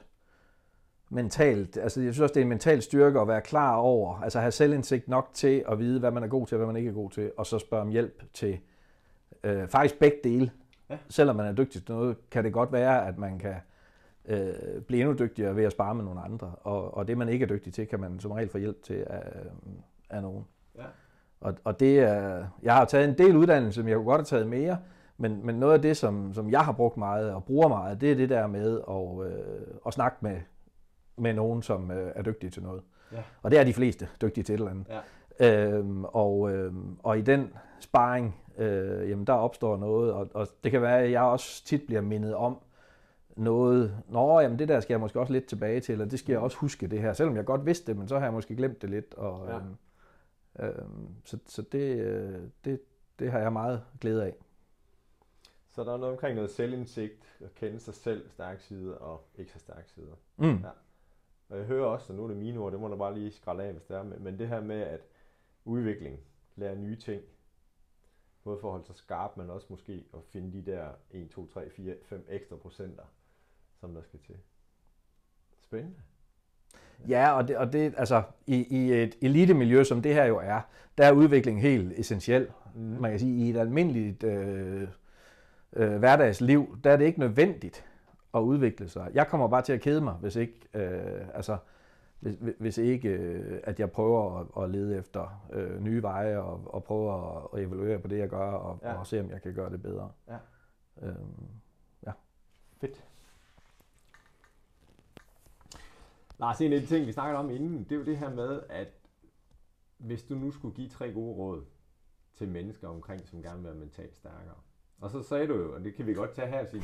mentalt, altså jeg synes også, det er en mental styrke at være klar over, altså have selvindsigt nok til at vide, hvad man er god til, og hvad man ikke er god til, og så spørge om hjælp til øh, faktisk begge dele. Ja. Selvom man er dygtig til noget, kan det godt være, at man kan øh, blive endnu dygtigere ved at spare med nogle andre. Og, og det, man ikke er dygtig til, kan man som regel få hjælp til af, af nogen. Ja. Og, og det er, jeg har taget en del uddannelse, men jeg kunne godt have taget mere, men, men noget af det, som, som jeg har brugt meget og bruger meget, det er det der med at, øh, at snakke med, med nogen, som øh, er dygtige til noget. Ja. Og det er de fleste dygtige til et eller andet. Ja. Øhm, og, øhm, og i den sparring, øh, jamen der opstår noget, og, og det kan være, at jeg også tit bliver mindet om, noget, nå, jamen det der skal jeg måske også lidt tilbage til, eller det skal jeg også huske det her, selvom jeg godt vidste det, men så har jeg måske glemt det lidt, og ja. øhm, øhm, så, så det, øh, det, det har jeg meget glæde af. Så der er noget omkring noget selvindsigt, at kende sig selv, stærke sider og ikke så stærke sider. Mm. Ja. Og jeg hører også, og nu er det mine ord, det må du bare lige skralde af, hvis det er, men det her med, at udvikling, lære nye ting, både for at holde sig skarp, men også måske at finde de der 1, 2, 3, 4, 5 ekstra procenter, som der skal til. Spændende. Ja, og det, og det altså, i, i et elitemiljø, som det her jo er, der er udvikling helt essentiel. Mm. Man kan sige, i et almindeligt øh, øh, hverdagsliv, der er det ikke nødvendigt at udvikle sig. Jeg kommer bare til at kede mig, hvis ikke, øh, altså, hvis, hvis ikke øh, at jeg prøver at, at lede efter øh, nye veje og, og prøver at, at evaluere på det, jeg gør, og, ja. og se, om jeg kan gøre det bedre. Ja. Øhm, ja. Fedt. Lars, en af de ting, vi snakkede om inden, det er jo det her med, at hvis du nu skulle give tre gode råd til mennesker omkring, som gerne vil være mentalt stærkere, og så sagde du jo, og det kan vi godt tage her og sige,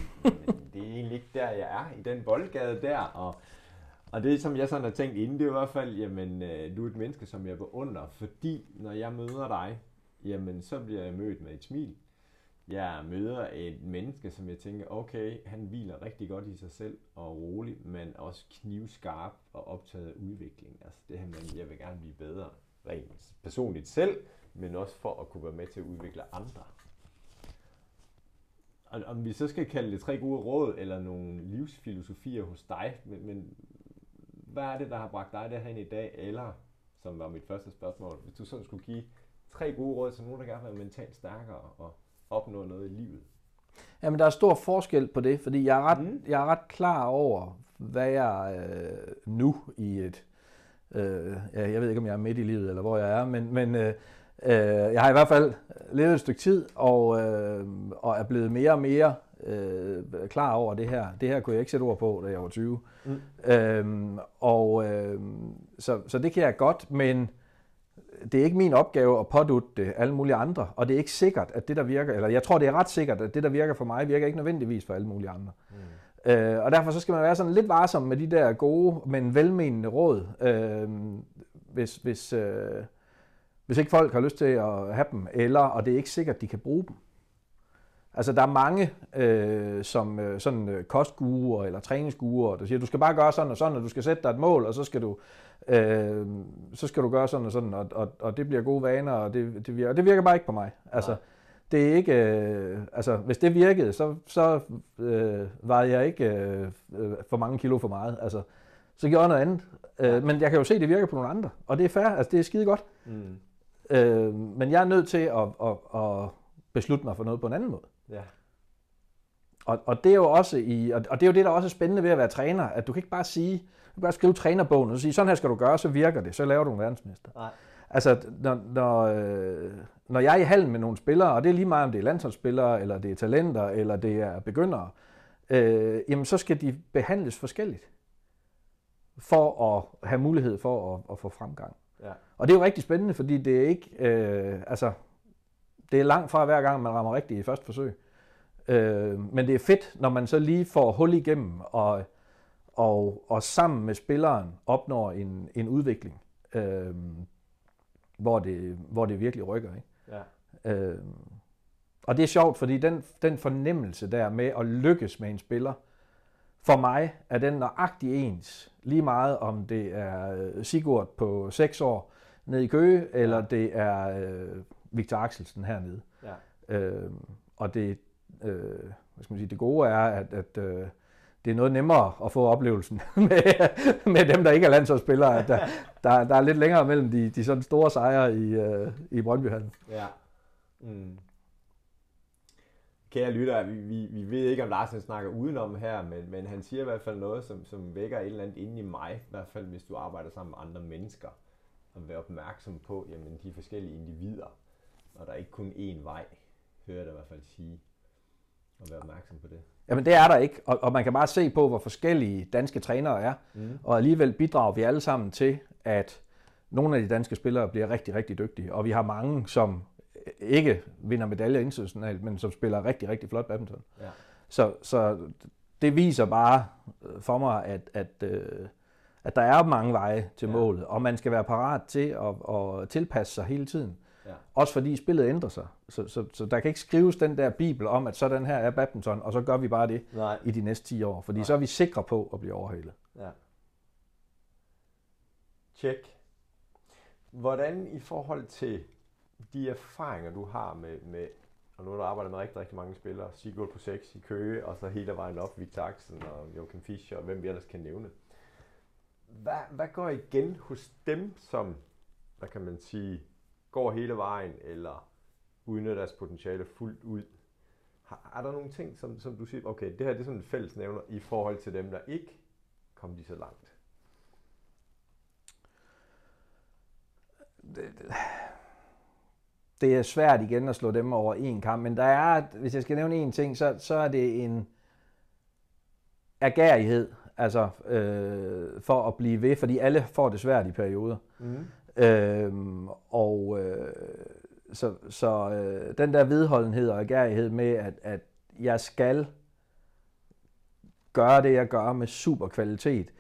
det er egentlig ikke der, jeg er, i den boldgade der, og, og det som jeg sådan har tænkt inden, det er i hvert fald, jamen, øh, du er et menneske, som jeg beundrer, fordi når jeg møder dig, jamen, så bliver jeg mødt med et smil. Jeg møder et menneske, som jeg tænker, okay, han hviler rigtig godt i sig selv og rolig, men også knivskarp og optaget af udvikling. Altså det her med, jeg vil gerne blive bedre rent personligt selv, men også for at kunne være med til at udvikle andre og om vi så skal kalde det tre gode råd, eller nogle livsfilosofier hos dig, men, men hvad er det, der har bragt dig derhen i dag, eller, som var mit første spørgsmål, hvis du sådan skulle give tre gode råd til nogen, der gerne vil være mentalt stærkere og opnå noget i livet? Jamen, der er stor forskel på det, fordi jeg er ret, mm. jeg er ret klar over, hvad jeg øh, nu i et... Øh, ja, jeg ved ikke, om jeg er midt i livet, eller hvor jeg er, men, men øh, Øh, jeg har i hvert fald levet et stykke tid, og, øh, og er blevet mere og mere øh, klar over det her. Det her kunne jeg ikke sætte ord på, da jeg var 20. Mm. Øh, og øh, så, så det kan jeg godt, men det er ikke min opgave at pådutte det alle mulige andre, og det er ikke sikkert, at det der virker, eller jeg tror, det er ret sikkert, at det der virker for mig, virker ikke nødvendigvis for alle mulige andre. Mm. Øh, og derfor så skal man være sådan lidt varsom med de der gode, men velmenende råd. Øh, hvis, hvis, øh, hvis ikke folk har lyst til at have dem, eller, og det er ikke sikkert, de kan bruge dem. Altså, der er mange, øh, som øh, sådan øh, kostguruer eller træningsguruer, der siger, du skal bare gøre sådan og sådan, og du skal sætte dig et mål, og så skal du, øh, så skal du gøre sådan og sådan, og, og, og det bliver gode vaner, og det, det, virker, det virker bare ikke på mig. Altså, det er ikke, øh, altså, hvis det virkede, så, så øh, var jeg ikke øh, øh, for mange kilo for meget. Altså, så gjorde jeg noget andet. Øh, men jeg kan jo se, at det virker på nogle andre, og det er fair, altså det er skide godt. Mm. Øh, men jeg er nødt til at, at, at beslutte mig for noget på en anden måde. Ja. Og, og det er jo også i, og det er jo det, der også er spændende ved at være træner, at du kan ikke bare sige, du kan bare skrive trænerbogen og sige, sådan her skal du gøre, så virker det, så laver du en verdensmester. Nej. Altså, når, når, øh, når jeg er i hallen med nogle spillere, og det er lige meget, om det er landsholdsspillere, eller det er talenter, eller det er begyndere, øh, jamen så skal de behandles forskelligt, for at have mulighed for at, at få fremgang. Ja. Og det er jo rigtig spændende, fordi det er ikke, øh, altså, det er langt fra hver gang, man rammer rigtigt i første forsøg. Øh, men det er fedt, når man så lige får hul igennem, og, og, og sammen med spilleren opnår en, en udvikling, øh, hvor, det, hvor det virkelig rykker. Ikke? Ja. Øh, og det er sjovt, fordi den, den fornemmelse der med at lykkes med en spiller, for mig er den nøjagtig ens. Lige meget om det er Sigurd på 6 år nede i Køge, eller det er øh, Victor Axelsen hernede. Ja. Øh, og det, øh, hvad skal man sige, det gode er, at, at øh, det er noget nemmere at få oplevelsen med, med dem, der ikke er landsholdsspillere. At der, der, der er lidt længere mellem de, de sådan store sejre i, øh, i Brøndbyhallen. Ja. Mm kære lytter, vi, vi, vi ved ikke, om Larsen snakker udenom her, men, men han siger i hvert fald noget, som, som vækker et eller andet inde i mig, i hvert fald hvis du arbejder sammen med andre mennesker, og være opmærksom på jamen, de forskellige individer, og der er ikke kun én vej, hører jeg i hvert fald sige, og være opmærksom på det. Jamen det er der ikke, og, og man kan bare se på, hvor forskellige danske trænere er, mm. og alligevel bidrager vi alle sammen til, at nogle af de danske spillere bliver rigtig, rigtig dygtige, og vi har mange, som ikke vinder medaljer internationalt, men som spiller rigtig, rigtig flot badminton. Ja. Så, så det viser bare øh, for mig, at, at, øh, at der er mange veje til ja. målet, og man skal være parat til at, at tilpasse sig hele tiden. Ja. Også fordi spillet ændrer sig. Så, så, så der kan ikke skrives den der bibel om, at sådan her er badminton, og så gør vi bare det Nej. i de næste 10 år. Fordi Nej. så er vi sikre på at blive overhalet. Ja. Check. Hvordan i forhold til de erfaringer, du har med, med og nu har du arbejdet med rigtig, rigtig mange spillere, Sigurd på 6 i Køge, og så hele vejen op, Victor Axen og Joachim Fischer, og hvem vi ellers kan nævne. hvad, hvad går igen hos dem, som, hvad kan man sige, går hele vejen, eller udnytter deres potentiale fuldt ud? Har, er der nogle ting, som, som du siger, okay, det her det er sådan en fællesnævner i forhold til dem, der ikke kom lige så langt? Det, det er svært igen at slå dem over en kamp, men der er, hvis jeg skal nævne en ting, så, så er det en agerighed, altså øh, for at blive ved, fordi alle får det svært i perioder. Mm. Øhm, og øh, så, så øh, den der vedholdenhed og agerighed med, at, at jeg skal gøre det, jeg gør med super kvalitet,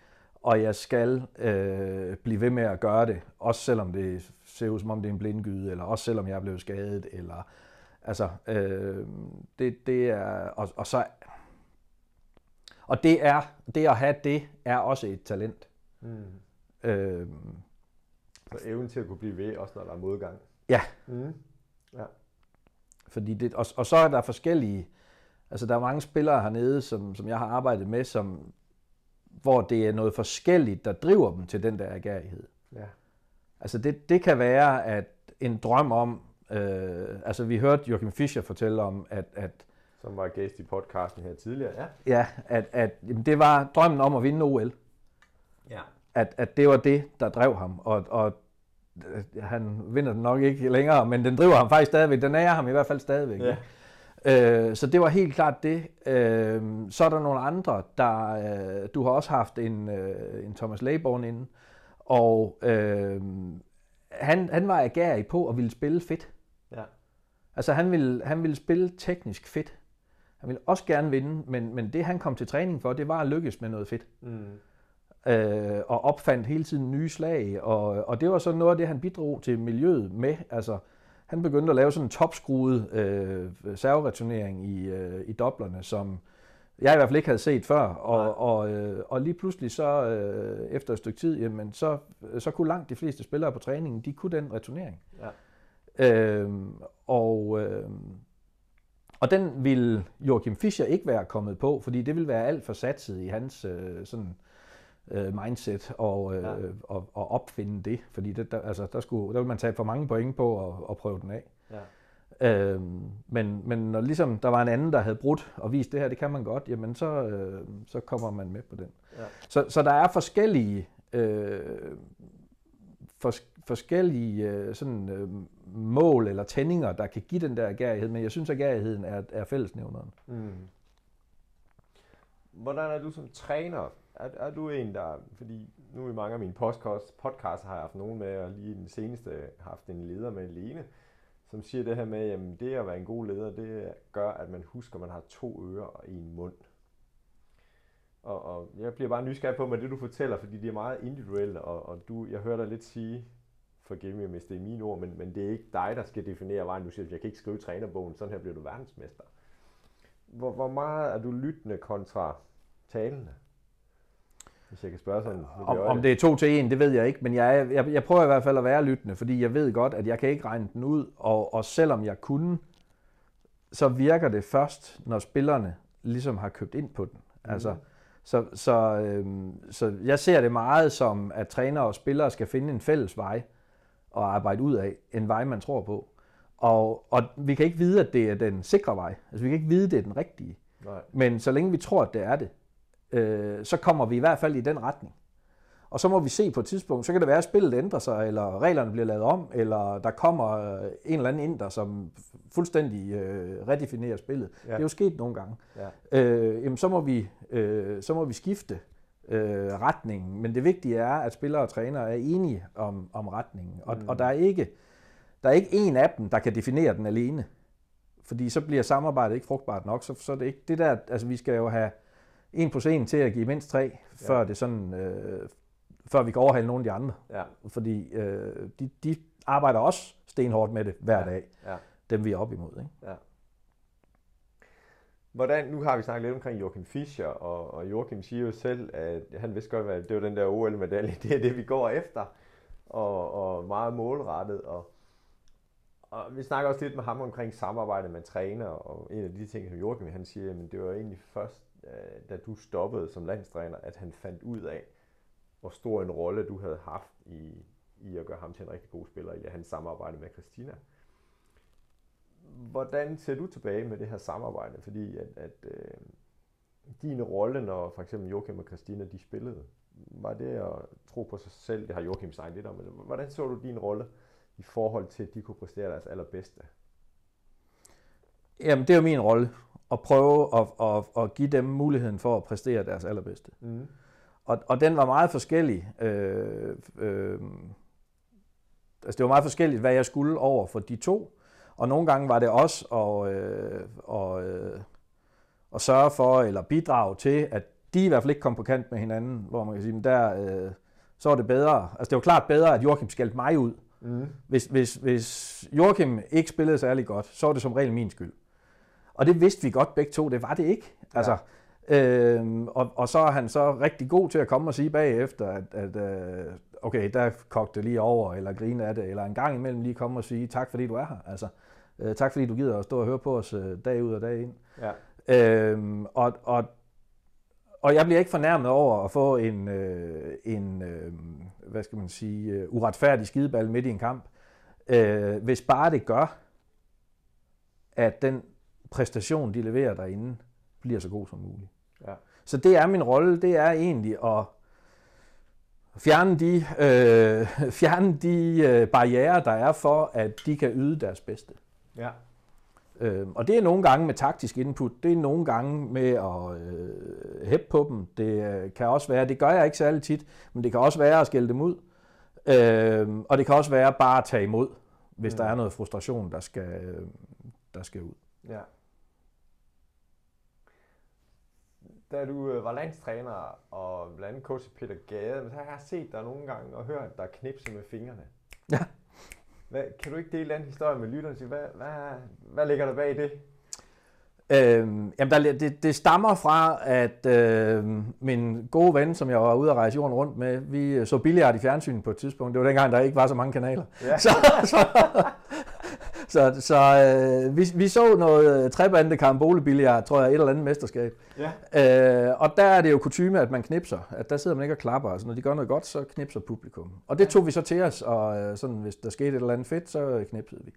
og jeg skal øh, blive ved med at gøre det, også selvom det ser ud som om det er en blindgyde, eller også selvom jeg er blevet skadet, eller altså, øh, det, det er, og, og så, og det er, det at have det, er også et talent. Mm. Øh, så evnen til at kunne blive ved, også når der er modgang. Ja. Mm. ja. Fordi det, og, og så er der forskellige, altså der er mange spillere hernede, som, som jeg har arbejdet med, som, hvor det er noget forskelligt, der driver dem til den der agerighed. Ja. Altså det, det kan være, at en drøm om, øh, altså vi hørte Joachim Fischer fortælle om, at, at som var gæst i podcasten her tidligere, ja. Ja, at, at jamen det var drømmen om at vinde OL. Ja. At, at det var det, der drev ham, og, og han vinder den nok ikke længere, men den driver ham faktisk stadigvæk. Den er ham i hvert fald stadigvæk. Ja. Øh, så det var helt klart det. Øh, så er der nogle andre, der... Øh, du har også haft en, øh, en Thomas Layborn inde, og øh, han, han var agerig på at ville spille fedt. Ja. Altså han ville, han ville spille teknisk fedt. Han ville også gerne vinde, men, men det han kom til træning for, det var at lykkes med noget fedt. Mm. Øh, og opfandt hele tiden nye slag, og, og det var så noget af det, han bidrog til miljøet med. Altså, han begyndte at lave sådan en topskruet øh, servereturnering i, øh, i doblerne, som jeg i hvert fald ikke havde set før. Og, og, øh, og lige pludselig så, øh, efter et stykke tid, jamen, så, så kunne langt de fleste spillere på træningen, de kunne den returnering. Ja. Øh, og, øh, og den ville Joachim Fischer ikke være kommet på, fordi det ville være alt for satset i hans øh, sådan, øh, mindset og, øh, ja. og, og opfinde det, fordi det, der, altså, der, skulle, der ville man tage for mange point på at, at prøve den af. Ja. Øhm, men, men når ligesom der var en anden, der havde brudt og vist det her, det kan man godt, jamen så, øh, så kommer man med på den. Ja. Så, så der er forskellige øh, for, forskellige øh, sådan, øh, mål eller tændinger, der kan give den der agerighed, men jeg synes, at agerigheden er, er fællesnævneren. Mm. Hvordan er du som træner? Er, er du en, der... Fordi nu i mange af mine podcast, podcasts har jeg haft nogen med, og lige den seneste har haft en leder med, Lene, som siger det her med, at det at være en god leder, det gør, at man husker, at man har to ører og en mund. Og, og jeg bliver bare nysgerrig på med det, du fortæller, fordi det er meget individuelt, og, og du, jeg hører dig lidt sige, forgive mig, hvis det er mine ord, men, men det er ikke dig, der skal definere vejen. Du siger, jeg kan ikke skrive trænerbogen, sådan her bliver du verdensmester. Hvor, hvor meget er du lyttende kontra talende? Hvis jeg kan spørge sådan. Om, om det er to til en, det ved jeg ikke, men jeg, jeg, jeg prøver i hvert fald at være lyttende, fordi jeg ved godt, at jeg kan ikke regne den ud, og, og selvom jeg kunne, så virker det først, når spillerne ligesom har købt ind på den. Mm. Altså, så, så, øhm, så jeg ser det meget som, at trænere og spillere skal finde en fælles vej at arbejde ud af, en vej, man tror på. Og, og vi kan ikke vide, at det er den sikre vej. Altså, vi kan ikke vide, at det er den rigtige. Nej. Men så længe vi tror, at det er det, øh, så kommer vi i hvert fald i den retning. Og så må vi se på et tidspunkt, så kan det være, at spillet ændrer sig, eller reglerne bliver lavet om, eller der kommer øh, en eller anden ind, der som fuldstændig øh, redefinerer spillet. Ja. Det er jo sket nogle gange. Ja. Øh, jamen, så, må vi, øh, så må vi skifte øh, retningen. Men det vigtige er, at spillere og trænere er enige om, om retningen. Og, mm. og der er ikke der er ikke en af dem, der kan definere den alene. Fordi så bliver samarbejdet ikke frugtbart nok. Så, så det er ikke det der, altså vi skal jo have en plus en til at give mindst tre, ja. før det sådan, øh, før vi kan overhale nogle af de andre. Ja. Fordi øh, de, de arbejder også stenhårdt med det hver ja. dag, ja. dem vi er op imod. Ikke? Ja. Hvordan, nu har vi snakket lidt omkring Joachim Fischer, og, og Joachim siger jo selv, at han vidste godt, at det var den der OL-medalje, det er det, vi går efter, og, og meget målrettet. Og, og vi snakker også lidt med ham omkring samarbejde med træner, og en af de ting, som Joachim han siger, men det var egentlig først, Øh, da du stoppede som landstræner, at han fandt ud af, hvor stor en rolle du havde haft i, i at gøre ham til en rigtig god spiller i hans samarbejde med Christina. Hvordan ser du tilbage med det her samarbejde? Fordi at, at øh, din rolle, når for eksempel Joachim og Christina de spillede, var det at tro på sig selv? Det har Joachim sagt lidt om, men hvordan så du din rolle i forhold til, at de kunne præstere deres allerbedste? Jamen, det er jo min rolle at prøve at, at, at give dem muligheden for at præstere deres allerbedste. Mm. Og, og den var meget forskellig. Øh, øh, altså det var meget forskelligt, hvad jeg skulle over for de to. Og nogle gange var det også at, øh, og, øh, at sørge for, eller bidrage til, at de i hvert fald ikke kom på kant med hinanden, hvor man kan sige, der, øh, så var det bedre. Altså det var klart bedre, at Joachim skældte mig ud. Mm. Hvis, hvis, hvis Joachim ikke spillede særlig godt, så var det som regel min skyld. Og det vidste vi godt begge to, det var det ikke. Altså, Øhm, og, og så er han så rigtig god til at komme og sige bagefter, at, at øh, okay, der kogte lige over, eller grine af det, eller en gang imellem lige komme og sige, tak fordi du er her. Altså, øh, tak fordi du gider at stå og høre på os øh, dag ud og dag ind. Ja. Øhm, og, og, og jeg bliver ikke fornærmet over at få en, øh, en øh, hvad skal man sige, uh, uretfærdig skideball midt i en kamp, øh, hvis bare det gør, at den præstation, de leverer derinde, bliver så god som muligt. Ja. Så det er min rolle, det er egentlig at fjerne de, øh, fjerne de øh, barriere, der er for, at de kan yde deres bedste. Ja. Øh, og det er nogle gange med taktisk input, det er nogle gange med at øh, hæppe på dem. Det øh, kan også være, det gør jeg ikke særlig tit, men det kan også være at skælde dem ud. Øh, og det kan også være bare at tage imod, hvis mm. der er noget frustration, der skal, øh, der skal ud. Ja. Da du øh, var landstræner og blandt andet coach Peter Gade, så har jeg set dig nogle gange og hørt dig knipse med fingrene. Ja. Hvad, kan du ikke dele den historie med lytterne? Hvad, hvad, hvad ligger der bag det? Øhm, jamen der, det, det stammer fra, at øh, min gode ven, som jeg var ude at rejse jorden rundt med, vi så billigere i fjernsynet på et tidspunkt. Det var dengang, der ikke var så mange kanaler. Ja. Så, så, så, så øh, vi, vi så noget øh, trebande karambolebilliard, tror jeg, et eller andet mesterskab. Ja. Øh, og der er det jo kutume, at man knipser. At der sidder man ikke og klapper. Altså, når de gør noget godt, så knipser publikum. Og det tog vi så til os, og øh, sådan, hvis der skete et eller andet fedt, så knipsede vi.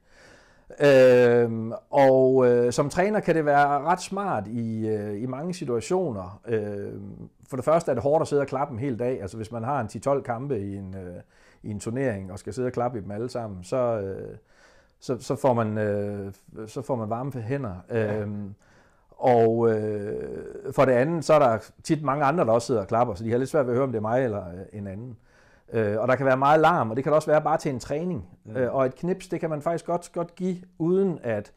Øh, og øh, som træner kan det være ret smart i, øh, i mange situationer. Øh, for det første er det hårdt at sidde og klappe en hel dag. Altså hvis man har en 10-12 kampe i en, øh, i en turnering og skal sidde og klappe i dem alle sammen, så, øh, så, så, får, man, øh, så får man varme hænder. Ja. Øhm, og øh, for det andet, så er der tit mange andre, der også sidder og klapper, så de har lidt svært ved at høre, om det er mig eller øh, en anden. Øh, og der kan være meget larm, og det kan også være bare til en træning. Ja. Øh, og et knips, det kan man faktisk godt, godt give, uden at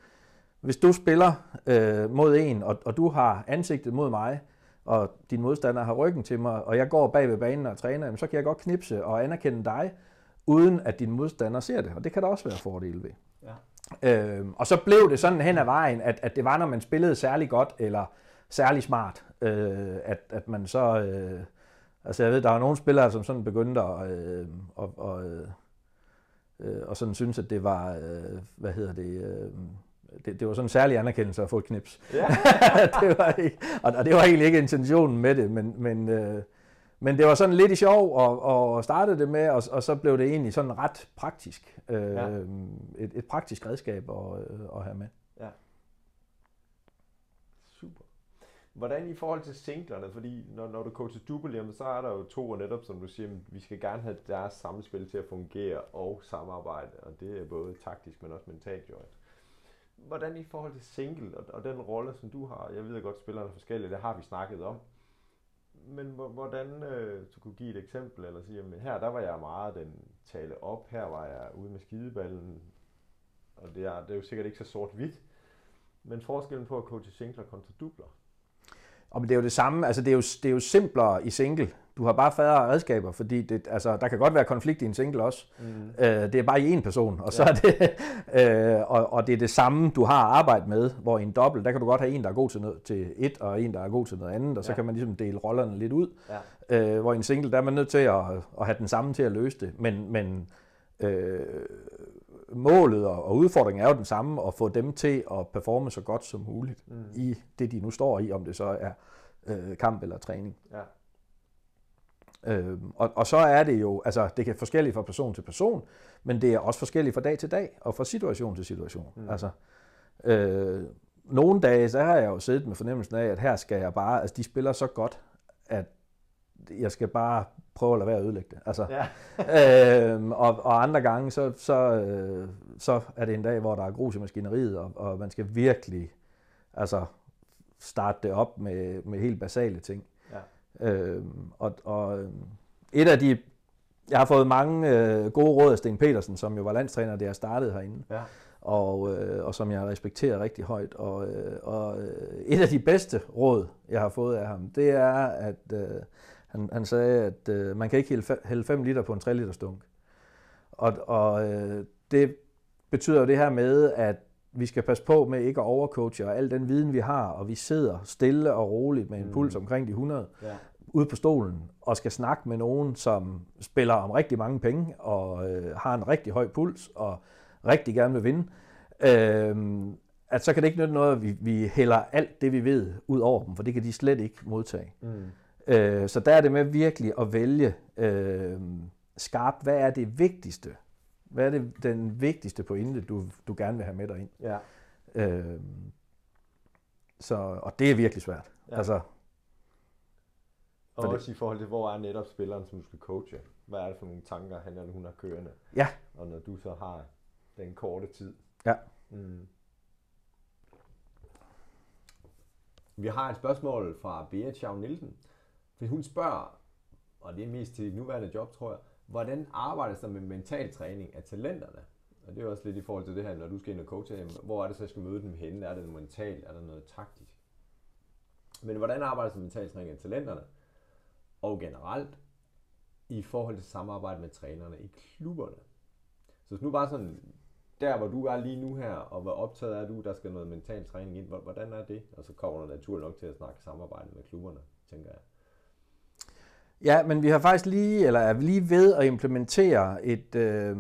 hvis du spiller øh, mod en, og, og du har ansigtet mod mig, og din modstander har ryggen til mig, og jeg går bag ved banen og træner, jamen, så kan jeg godt knipse og anerkende dig, uden at din modstander ser det. Og det kan der også være fordele ved. Ja. Øhm, og så blev det sådan hen ad vejen, at, at det var, når man spillede særlig godt eller særlig smart, øh, at, at man så... Øh, altså jeg ved, der var nogle spillere, som sådan begyndte at... Øh, og, og, øh, og sådan synes, at det var... Øh, hvad hedder det... Øh, det, det var sådan en særlig anerkendelse at få et knips. Ja. det var ikke, og, og det var egentlig ikke intentionen med det, men, men øh, men det var sådan lidt i sjov og, og startede det med, og, og så blev det egentlig sådan ret praktisk. Øh, ja. et, et praktisk redskab at, øh, at have med. Ja. Super. Hvordan i forhold til singlerne, fordi når, når du går til double, så er der jo to, og netop som du siger, vi skal gerne have deres samspil til at fungere og samarbejde, og det er både taktisk, men også mentalt jo. Hvordan i forhold til single og, og den rolle, som du har, jeg ved godt, spillerne er forskellige, det har vi snakket om, men hvordan, øh, du kunne give et eksempel, eller sige, at her der var jeg meget den tale op, her var jeg ude med skideballen, og det er, det er jo sikkert ikke så sort-hvidt, men forskellen på at coache singler kontra dubler. Og det er jo det samme, altså det er jo, det er jo simplere i single, du har bare færre redskaber, fordi det, altså, der kan godt være konflikt i en single også. Mm. Øh, det er bare i en person, og så ja. er det, øh, og, og det er det samme, du har arbejdet med, hvor i en dobbelt, der kan du godt have en, der er god til, noget, til et, og en, der er god til noget andet, og så ja. kan man ligesom dele rollerne lidt ud. Ja. Øh, hvor i en single, der er man nødt til at, at have den samme til at løse det, men, men øh, målet og, og udfordringen er jo den samme, at få dem til at performe så godt som muligt mm. i det, de nu står i, om det så er øh, kamp eller træning. Ja. Øh, og, og så er det jo, altså det kan forskelligt fra person til person, men det er også forskelligt fra dag til dag, og fra situation til situation. Mm. Altså, øh, nogle dage, så har jeg jo siddet med fornemmelsen af, at her skal jeg bare, altså de spiller så godt, at jeg skal bare prøve at lade være at ødelægge det. Altså, ja. øh, og, og andre gange, så, så, øh, så er det en dag, hvor der er grus i maskineriet, og, og man skal virkelig altså, starte det op med, med helt basale ting. Øh, og, og et af de, jeg har fået mange øh, gode råd af Sten Petersen, som jo var landstræner, da jeg startede herinde. Ja og, øh, og som jeg respekterer rigtig højt. Og, øh, og øh, et af de bedste råd, jeg har fået af ham, det er, at øh, han, han sagde, at øh, man kan ikke hælde 5 liter på en 3 liter stunk. Og, og øh, det betyder jo det her med, at vi skal passe på med ikke at overcoache, og al den viden, vi har, og vi sidder stille og roligt med en mm. puls omkring de 100, ja. ude på stolen, og skal snakke med nogen, som spiller om rigtig mange penge, og øh, har en rigtig høj puls, og rigtig gerne vil vinde, øh, at så kan det ikke nytte noget, at vi, vi hælder alt det, vi ved, ud over dem, for det kan de slet ikke modtage. Mm. Øh, så der er det med virkelig at vælge øh, skarpt, hvad er det vigtigste? Hvad er det den vigtigste pointe, du, du gerne vil have med dig ind? Ja. Øh, så, og det er virkelig svært. Ja. Altså, og også det. i forhold til, hvor er netop spilleren, som du skal coache? Hvad er det for nogle tanker, han eller hun har kørende? Ja. Og når du så har den korte tid. Ja. Mm. Vi har et spørgsmål fra Beat Schav Nielsen. For hun spørger, og det er mest til nuværende job, tror jeg, hvordan arbejder der med mental træning af talenterne? Og det er også lidt i forhold til det her, når du skal ind og coache, hvor er det så, jeg skal møde dem henne? Er det mentalt? Er der noget taktisk? Men hvordan arbejder der med mental træning af talenterne? Og generelt, i forhold til samarbejde med trænerne i klubberne. Så hvis nu bare sådan, der hvor du er lige nu her, og hvor optaget er du, der skal noget mental træning ind, hvordan er det? Og så kommer der naturligt nok til at snakke samarbejde med klubberne, tænker jeg. Ja, men vi har faktisk lige, eller er lige ved at implementere et øh,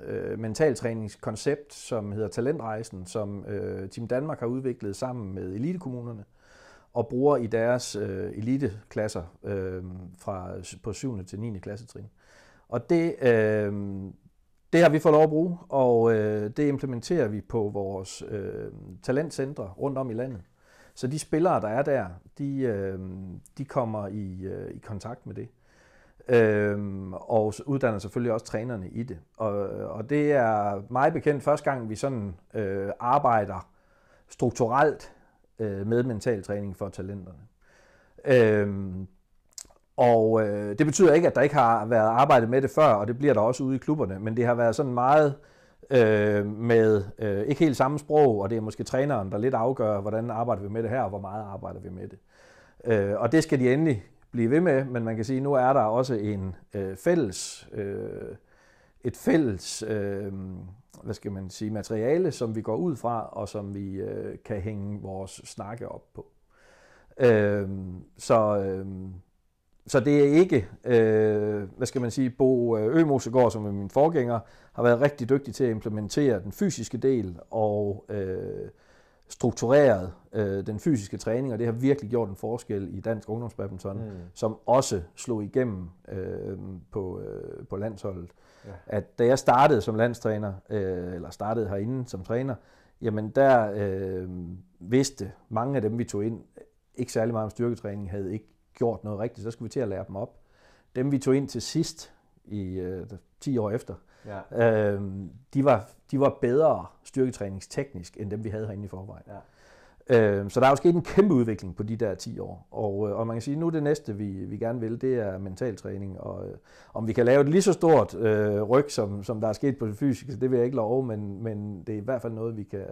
øh, mentaltræningskoncept, som hedder Talentrejsen, som øh, Team Danmark har udviklet sammen med elitekommunerne og bruger i deres øh, eliteklasser øh, fra på 7. til 9. klassetrin. Og det, øh, det har vi fået lov at bruge, og øh, det implementerer vi på vores øh, talentcentre rundt om i landet. Så de spillere, der er der, de, øh, de kommer i, øh, i kontakt med det. Øh, og uddanner selvfølgelig også trænerne i det. Og, og det er meget bekendt første gang, vi sådan øh, arbejder strukturelt øh, med mental træning for talenterne. Øh, og øh, det betyder ikke, at der ikke har været arbejdet med det før, og det bliver der også ude i klubberne, men det har været sådan meget øh, Øh, med øh, ikke helt samme sprog, og det er måske træneren, der lidt afgør, hvordan arbejder vi med det her, og hvor meget arbejder vi med det. Øh, og det skal de endelig blive ved med, men man kan sige, at nu er der også en øh, fælles, øh, et fælles øh, hvad skal man sige, materiale, som vi går ud fra, og som vi øh, kan hænge vores snakke op på. Øh, så øh, så det er ikke, øh, hvad skal man sige, Bo øh, Ømosegård, som er min forgænger, har været rigtig dygtig til at implementere den fysiske del og øh, struktureret øh, den fysiske træning, og det har virkelig gjort en forskel i dansk ungdomsbadminton, mm. som også slog igennem øh, på, øh, på landsholdet. Ja. At da jeg startede som landstræner, øh, eller startede herinde som træner, jamen der øh, vidste mange af dem, vi tog ind, ikke særlig meget om styrketræning, havde ikke gjort noget rigtigt, så skulle vi til at lære dem op. Dem vi tog ind til sidst, i øh, 10 år efter, ja. øh, de, var, de var bedre styrketræningsteknisk, end dem vi havde herinde i forvejen. Ja. Øh, så der er jo sket en kæmpe udvikling på de der 10 år. Og, øh, og man kan sige, at nu det næste, vi, vi gerne vil, det er mentaltræning. Og øh, om vi kan lave et lige så stort øh, ryg, som, som der er sket på det fysiske, det vil jeg ikke love, men, men det er i hvert fald noget, vi kan,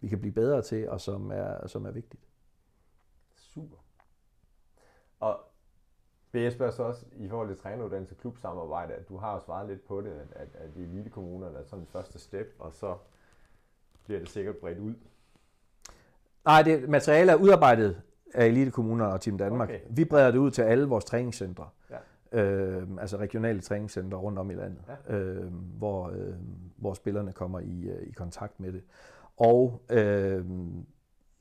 vi kan blive bedre til, og som er, som er vigtigt. Super. Og BS spørger så også i forhold til træneruddannelse og klubsamarbejde, at du har jo svaret lidt på det, at, at, at de elite kommuner er sådan første step, og så bliver det sikkert bredt ud. Nej, det materiale er udarbejdet af elite kommuner og Team Danmark. Okay. Vi breder det ud til alle vores træningscentre. Ja. Øh, altså regionale træningscentre rundt om i landet, ja. øh, hvor, øh, hvor spillerne kommer i, øh, i kontakt med det. Og øh,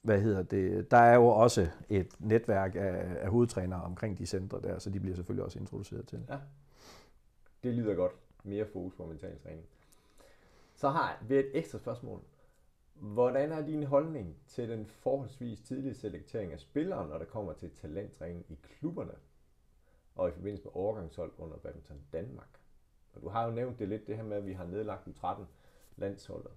hvad hedder det, der er jo også et netværk af, af hovedtrænere omkring de centre der, så de bliver selvfølgelig også introduceret til. Ja. Det lyder godt. Mere fokus på mental træning. Så har vi et ekstra spørgsmål. Hvordan er din holdning til den forholdsvis tidlige selektering af spillere, når det kommer til talenttræning i klubberne? Og i forbindelse med overgangshold under Badminton Danmark? Og du har jo nævnt det lidt, det her med, at vi har nedlagt U13 landsholdet.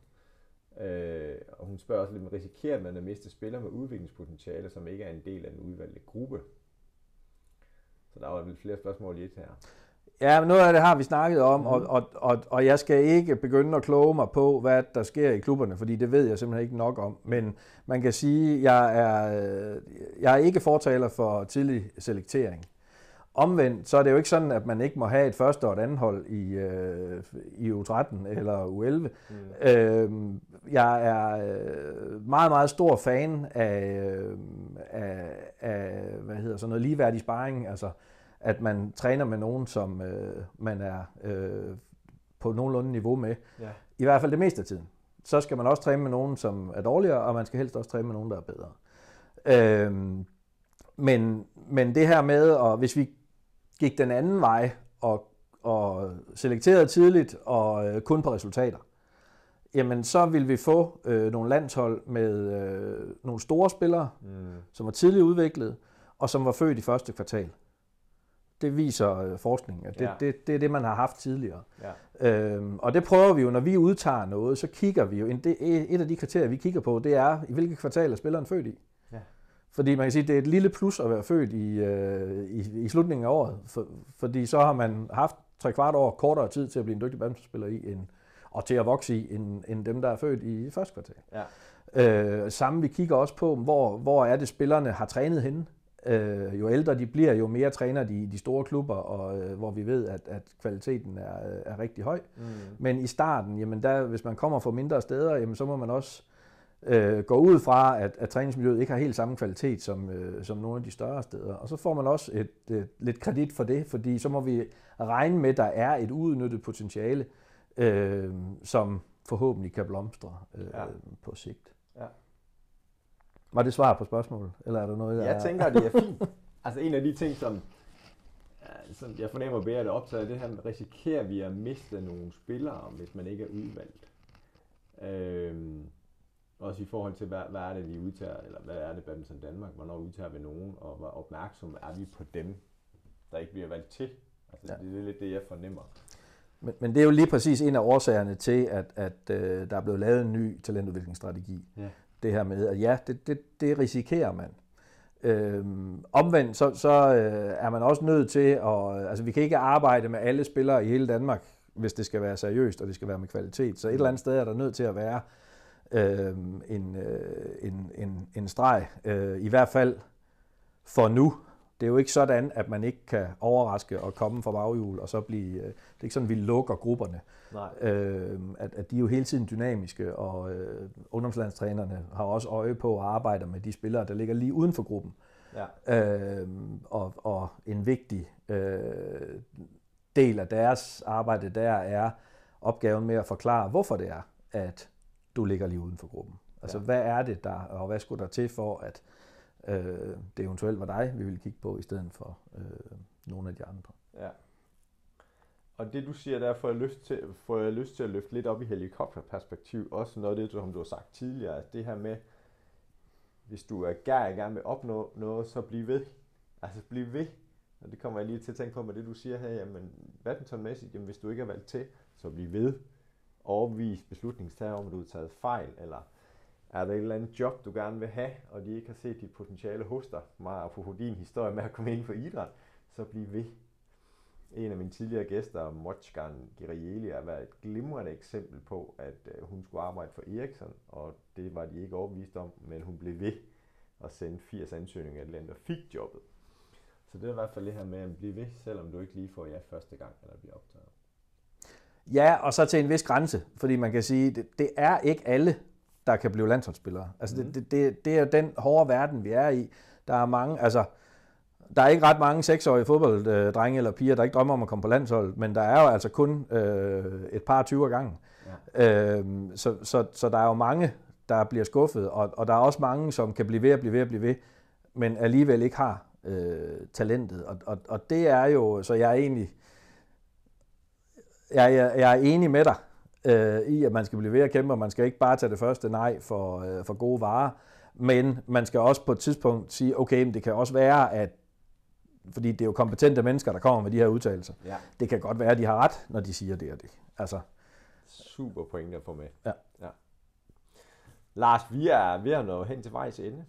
Øh, og hun spørger også lidt, risikerer man at miste spillere med udviklingspotentiale, som ikke er en del af den udvalgte gruppe? Så der var lidt flere spørgsmål i et her. Ja, noget af det har vi snakket om, mm. og, og, og, og jeg skal ikke begynde at kloge mig på, hvad der sker i klubberne, fordi det ved jeg simpelthen ikke nok om. Men man kan sige, at jeg er, jeg er ikke fortaler for tidlig selektering. Omvendt, så er det jo ikke sådan, at man ikke må have et første og et andet hold i, øh, i U13 eller U11. Mm. Øh, jeg er øh, meget, meget stor fan af, øh, af, af hvad hedder sådan noget ligeværdig sparring, altså at man træner med nogen, som øh, man er øh, på nogenlunde niveau med. Ja. I hvert fald det meste af tiden. Så skal man også træne med nogen, som er dårligere, og man skal helst også træne med nogen, der er bedre. Øh, men, men det her med, og hvis vi gik den anden vej og, og selekterede tidligt og øh, kun på resultater, jamen så vil vi få øh, nogle landshold med øh, nogle store spillere, mm. som var tidligt udviklet, og som var født i første kvartal. Det viser øh, forskningen, at det, ja. det, det er det, man har haft tidligere. Ja. Øhm, og det prøver vi jo, når vi udtager noget, så kigger vi jo, en, det, et af de kriterier, vi kigger på, det er, i hvilke kvartal er spilleren født i. Fordi man kan sige, at det er et lille plus at være født i, øh, i, i slutningen af året, for, fordi så har man haft tre kvart år kortere tid til at blive en dygtig badmintonspiller i, end, og til at vokse i, end, end dem, der er født i første kvartal. Ja. Øh, samme vi kigger også på, hvor, hvor er det spillerne har trænet henne. Øh, jo ældre de bliver, jo mere træner de i de store klubber, og øh, hvor vi ved, at, at kvaliteten er, er rigtig høj. Mm. Men i starten, jamen der, hvis man kommer fra mindre steder, jamen så må man også øh, gå ud fra, at, at træningsmiljøet ikke har helt samme kvalitet som, øh, som nogle af de større steder. Og så får man også et, et, lidt kredit for det, fordi så må vi regne med, at der er et uudnyttet potentiale, øh, som forhåbentlig kan blomstre øh, ja. på sigt. Ja. Var det svar på spørgsmålet, eller er der noget, der Jeg er... tænker, at det er fint. altså en af de ting, som, som jeg fornemmer bedre, det optaget, det her med, risikerer vi at miste nogle spillere, hvis man ikke er udvalgt. Øhm, også i forhold til, hvad, hvad er det, vi udtager, eller hvad er det Badminton Danmark, hvornår udtager vi nogen, og hvor opmærksom er vi på dem, der ikke bliver valgt til. Altså, ja. det er lidt det, jeg fornemmer. Men, men det er jo lige præcis en af årsagerne til, at, at øh, der er blevet lavet en ny talentudviklingsstrategi. Ja. Det her med, at ja, det, det, det risikerer man. Øhm, omvendt, så, så øh, er man også nødt til at... Altså, vi kan ikke arbejde med alle spillere i hele Danmark, hvis det skal være seriøst, og det skal være med kvalitet. Så et eller andet sted er der nødt til at være øh, en, øh, en, en, en streg, øh, i hvert fald for nu. Det er jo ikke sådan, at man ikke kan overraske og komme fra baghjul, og så blive... Øh, det er ikke sådan, at vi lukker grupperne. Nej. Øh, at, at de er jo hele tiden dynamiske, og øh, ungdomslandstrænerne har også øje på at arbejde med de spillere, der ligger lige uden for gruppen. Ja. Øh, og, og en vigtig øh, del af deres arbejde der er opgaven med at forklare, hvorfor det er, at du ligger lige uden for gruppen. Altså, ja. hvad er det der, og hvad skulle der til for, at øh, det eventuelt var dig, vi ville kigge på, i stedet for øh, nogle af de andre. Ja. Og det du siger der, får jeg lyst til, får jeg lyst til at løfte lidt op i helikopterperspektiv, også noget af det, som du har sagt tidligere, at det her med, hvis du er gerne, gerne vil opnå noget, så bliv ved. Altså bliv ved. Og det kommer jeg lige til at tænke på med det, du siger her, jamen badmintonmæssigt, jamen hvis du ikke er valgt til, så bliv ved overbevist beslutningstager om, at du har taget fejl, eller er der et eller andet job, du gerne vil have, og de ikke har set dit potentiale hos dig, meget på din historie med at komme ind for idræt, så bliv ved. En af mine tidligere gæster, Mochgan Girieli, har været et glimrende eksempel på, at øh, hun skulle arbejde for Ericsson, og det var de ikke overbevist om, men hun blev ved at sende 80 ansøgninger et land og fik jobbet. Så det er i hvert fald det her med at blive ved, selvom du ikke lige får ja første gang, eller bliver optaget. Ja, og så til en vis grænse, fordi man kan sige, det, det er ikke alle, der kan blive landsholdsspillere. Altså mm. det, det, det er den hårde verden, vi er i. Der er mange, altså, der er ikke ret mange seksårige fodbolddrenge eller piger, der ikke drømmer om at komme på landsholdet, men der er jo altså kun øh, et par 20 gange. Ja. Øh, så, så, så der er jo mange, der bliver skuffet, og, og der er også mange, som kan blive ved at blive ved at blive ved, men alligevel ikke har øh, talentet. Og, og, og det er jo, så jeg er egentlig, jeg, jeg, jeg er enig med dig øh, i, at man skal blive ved at kæmpe, og man skal ikke bare tage det første nej for, øh, for gode varer, men man skal også på et tidspunkt sige, okay, men det kan også være, at fordi det er jo kompetente mennesker, der kommer med de her udtalelser. Ja. Det kan godt være, at de har ret, når de siger det og det. Altså, Super pointe at få med. Ja. ja. Lars, vi er ved at nå hen til vejs ende.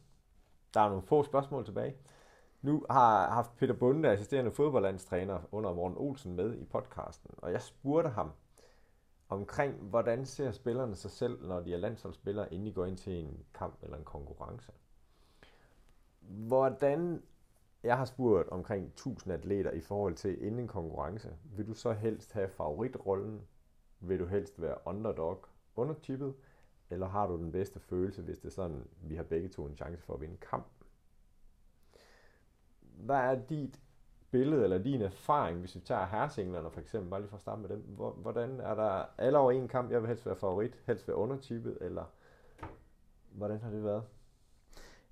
Der er nogle få spørgsmål tilbage. Nu har jeg haft Peter Bunde, assisterende fodboldlandstræner under Morten Olsen med i podcasten, og jeg spurgte ham omkring, hvordan ser spillerne sig selv, når de er landsholdsspillere, inden de går ind til en kamp eller en konkurrence. Hvordan, jeg har spurgt omkring 1000 atleter i forhold til inden en konkurrence, vil du så helst have favoritrollen? Vil du helst være underdog undertippet? Eller har du den bedste følelse, hvis det er sådan, vi har begge to en chance for at vinde kampen? Hvad er dit billede eller din erfaring, hvis vi tager herresinglerne for eksempel, bare lige for at starte med dem. Hvor- Hvordan er der alle over en kamp, jeg vil helst være favorit, helst være undertippet, eller hvordan har det været?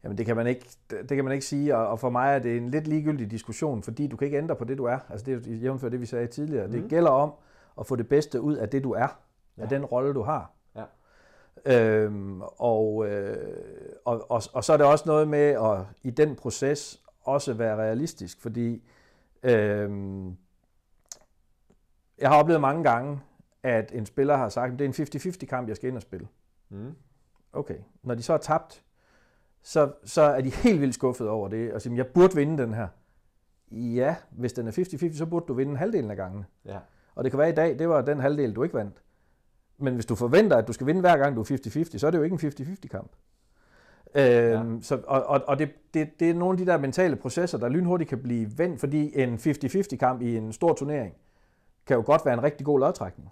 Jamen det kan man ikke, det kan man ikke sige, og for mig er det en lidt ligegyldig diskussion, fordi du kan ikke ændre på det, du er. Altså det er jævnfør det, vi sagde tidligere. Mm. Mhm. Det gælder om at få det bedste ud af det, du er. Ja. af den rolle, du har. Ja. Øhm, og, øh, og, og, og så er det også noget med at i den proces også være realistisk, fordi øhm, jeg har oplevet mange gange, at en spiller har sagt, at det er en 50-50 kamp, jeg skal ind og spille. Mm. Okay. Når de så er tabt, så, så er de helt vildt skuffet over det, og siger, jeg burde vinde den her. Ja, hvis den er 50-50, så burde du vinde halvdelen af gangene. Ja. Og det kan være i dag, det var den halvdel, du ikke vandt. Men hvis du forventer, at du skal vinde hver gang, du er 50-50, så er det jo ikke en 50-50 kamp. Øhm, ja. så, og og, og det, det, det er nogle af de der mentale processer, der lynhurtigt kan blive vendt, fordi en 50-50 kamp i en stor turnering kan jo godt være en rigtig god lodtrækning.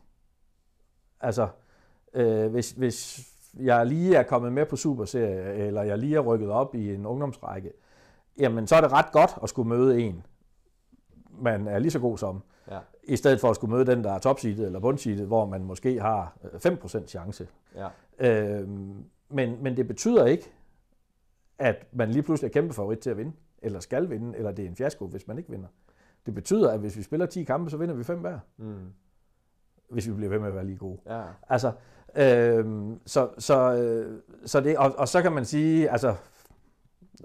Altså, øh, hvis, hvis jeg lige er kommet med på Superserie, eller jeg lige er rykket op i en ungdomsrække, jamen så er det ret godt at skulle møde en, man er lige så god som, Ja. i stedet for at skulle møde den, der er topseedet eller bundseedet, hvor man måske har øh, 5% chance. Ja. Øhm, men, men det betyder ikke, at man lige pludselig er kæmpe favorit til at vinde, eller skal vinde, eller det er en fiasko, hvis man ikke vinder. Det betyder, at hvis vi spiller 10 kampe, så vinder vi 5 hver, Mm. hvis vi bliver ved med at være lige gode. Ja. Altså, øhm, så, så, øh, så det, og, og så kan man sige, altså,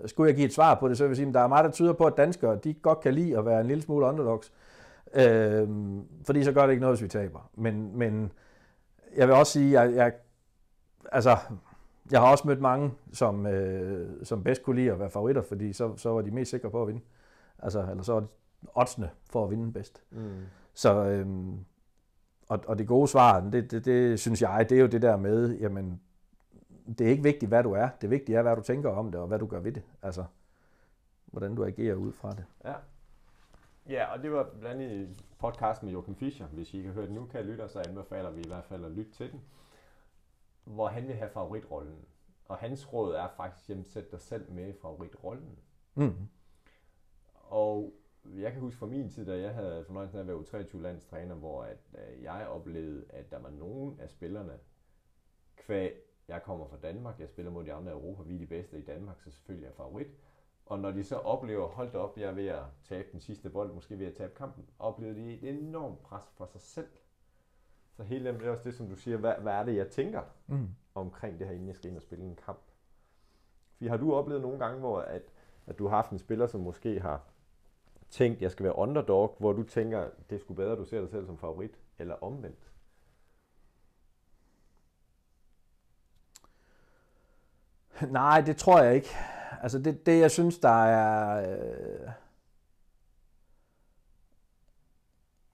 skulle jeg give et svar på det, så vil jeg sige, at der er meget, der tyder på, at danskere, de godt kan lide at være en lille smule underdogs. Øhm, fordi så gør det ikke noget, hvis vi taber. Men, men jeg vil også sige, at jeg, jeg, altså, jeg har også mødt mange, som, øh, som bedst kunne lide at være favoritter, fordi så, så var de mest sikre på at vinde. Altså, eller så var oddsene for at vinde bedst. Mm. Så, øhm, og, og det gode svar, det, det, det synes jeg, det er jo det der med, jamen, det er ikke vigtigt, hvad du er. Det vigtige er, hvad du tænker om det, og hvad du gør ved det. Altså, hvordan du agerer ud fra det. Ja. Ja, og det var blandt andet podcast med Joachim Fischer. Hvis I ikke har hørt den nu, kan lytte, så anbefaler vi i hvert fald at lytte til den. Hvor han vil have favoritrollen. Og hans råd er faktisk, jamen sæt dig selv med i favoritrollen. Mm. Og jeg kan huske fra min tid, da jeg havde fornøjelsen af at være U23-landstræner, hvor at, øh, jeg oplevede, at der var nogen af spillerne, kvæg, jeg kommer fra Danmark, jeg spiller mod de andre i Europa, vi er de bedste i Danmark, så selvfølgelig er jeg favorit. Og når de så oplever, hold da op, jeg er ved at tabe den sidste bold, måske ved at tabe kampen, oplever de et enormt pres for sig selv. Så hele det er også det, som du siger, hvad, hvad er det, jeg tænker Mm. omkring det her, inden jeg skal ind og spille en kamp. Fordi har du oplevet nogle gange, hvor at, at du har haft en spiller, som måske har tænkt, jeg skal være underdog, hvor du tænker, det sgu bedre, du ser dig selv som favorit, eller omvendt? Nej, det tror jeg ikke. Altså det, det jeg synes, der er... Øh,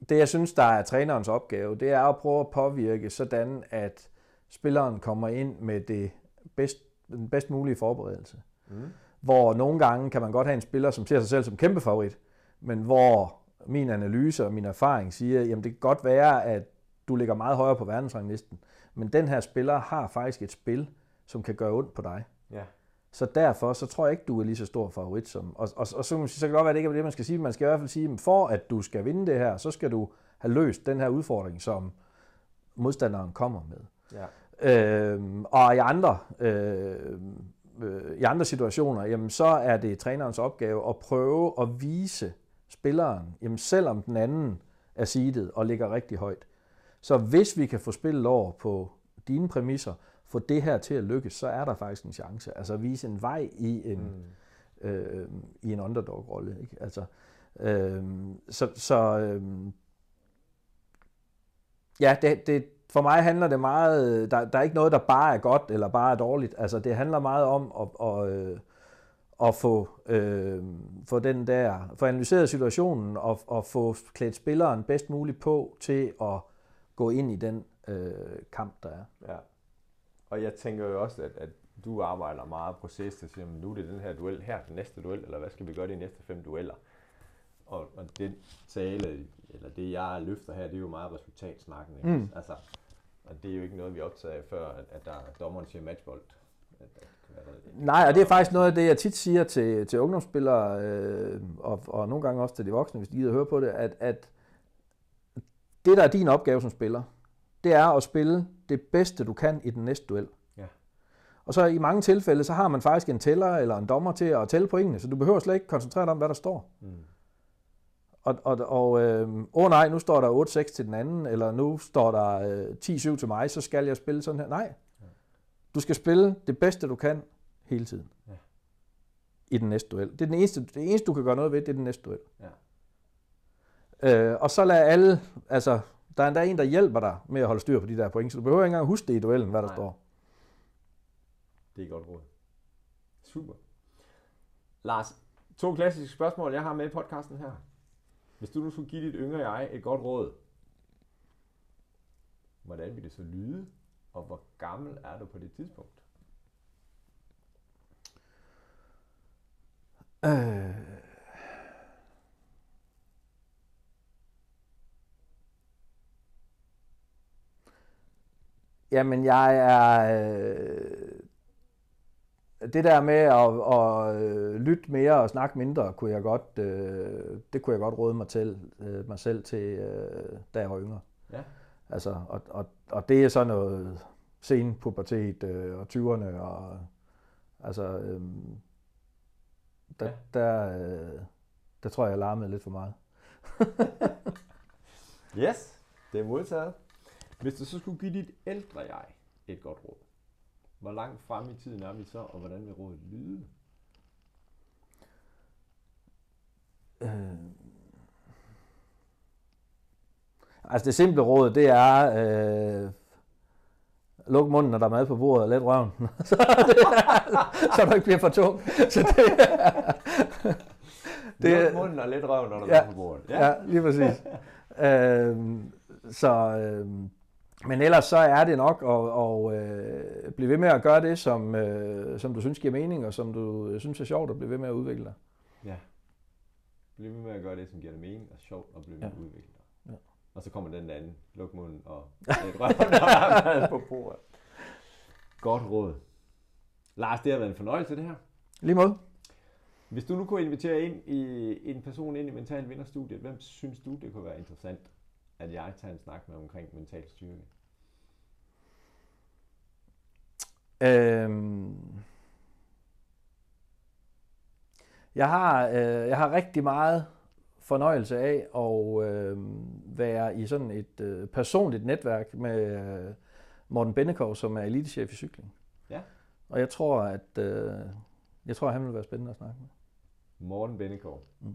det jeg synes, der er trænerens opgave, det er at prøve at påvirke sådan, at spilleren kommer ind med det bedst, den bedst mulige forberedelse. Mm. Hvor nogle gange kan man godt have en spiller, som ser sig selv som kæmpe favorit, men hvor min analyse og min erfaring siger, jamen det kan godt være, at du ligger meget højere på verdensranglisten, men den her spiller har faktisk et spil, som kan gøre ondt på dig. Så derfor, så tror jeg ikke, du er lige så stor favorit som... Og, og, og så, så kan det godt være, at det ikke er det, man skal sige. Man skal i hvert fald sige, at for at du skal vinde det her, så skal du have løst den her udfordring, som modstanderen kommer med. Ja. Øh, og i andre, øh, øh, i andre situationer, jamen, så er det trænerens opgave at prøve at vise spilleren, jamen, selvom den anden er seedet og ligger rigtig højt. Så hvis vi kan få spillet over på dine præmisser, få det her til at lykkes, så er der faktisk en chance. Altså at vise en vej i en, mm. øh, i en underdog-rolle. Ikke? Altså, øh, så så øh, ja, det, det, for mig handler det meget, der, der er ikke noget, der bare er godt eller bare er dårligt. Altså det handler meget om at, at, øh, at få, øh, få den der, få analyseret situationen og, og få klædt spilleren bedst muligt på til at gå ind i den øh, kamp, der er. Ja. Og jeg tænker jo også, at, at du arbejder meget proces til at sige, nu er det den her duel, her den næste duel, eller hvad skal vi gøre de næste fem dueller? Og, og det tale, eller det jeg løfter her, det er jo meget resultatsnakken. Ikke? Mm. Altså, og det er jo ikke noget, vi optager før, at, at der dommeren siger matchbold. At, at, Nej, og det er faktisk noget af det, jeg tit siger til, til ungdomsspillere, øh, og, og nogle gange også til de voksne, hvis de gider høre på det, at, at det, der er din opgave som spiller, det er at spille det bedste, du kan i den næste duel. Ja. Og så i mange tilfælde, så har man faktisk en tæller eller en dommer til at tælle pointene, så du behøver slet ikke koncentrere dig om, hvad der står. Mm. Og, og, og øh, åh nej, nu står der 8-6 til den anden, eller nu står der øh, 10-7 til mig, så skal jeg spille sådan her. Nej, du skal spille det bedste, du kan hele tiden. Ja. I den næste duel. Det er den eneste, det eneste, du kan gøre noget ved, det er den næste duel. Ja. Øh, og så lad alle, altså der er endda en, der hjælper dig med at holde styr på de der point, så du behøver ikke engang huske det i duellen, hvad der Nej. står. Det er godt råd. Super. Lars, to klassiske spørgsmål, jeg har med i podcasten her. Hvis du nu skulle give dit yngre jeg et godt råd, hvordan vil det så lyde, og hvor gammel er du på det tidspunkt? Øh Jamen, jeg er... Øh, det der med at, at øh, lytte mere og snakke mindre, kunne jeg godt, øh, det kunne jeg godt råde mig, til, øh, mig selv til, øh, da jeg var yngre. Ja. Altså, og, og, og det er sådan noget sen pubertet øh, og 20'erne, og altså, øh, der, ja. der, øh, der tror jeg, jeg larmede lidt for meget. yes, det er modtaget. Hvis du så skulle give dit ældre jeg et godt råd, hvor langt frem i tiden er vi så, og hvordan vil rådet lyde? Øh... Altså det simple råd, det er, øh, luk munden, når der er mad på bordet, og let røven, så, det, så du ikke bliver for tung. Så det, det, luk munden og let røven, når der ja, er mad på bordet. Ja, ja lige præcis. øh, så, øh, men ellers så er det nok at, at øh, blive ved med at gøre det, som, øh, som du synes giver mening, og som du synes er sjovt at blive ved med at udvikle dig. Ja. Bliv ved med at gøre det, som giver dig mening og sjovt at blive ved med at udvikle dig. Ja. Og så kommer den anden, luk munden og et røven på bordet. Godt råd. Lars, det har været en fornøjelse det her. Lige måde. Hvis du nu kunne invitere ind i, en person ind i Mental Vinderstudiet, hvem synes du, det kunne være interessant at jeg tager en snak med omkring mental styrke? Øhm, jeg, har, øh, jeg har rigtig meget fornøjelse af at øh, være i sådan et øh, personligt netværk med øh, Morten Bennekov, som er elitechef i cykling. Ja. Og jeg tror, at øh, jeg tror, at han vil være spændende at snakke med. Morten Bennekov. Mm.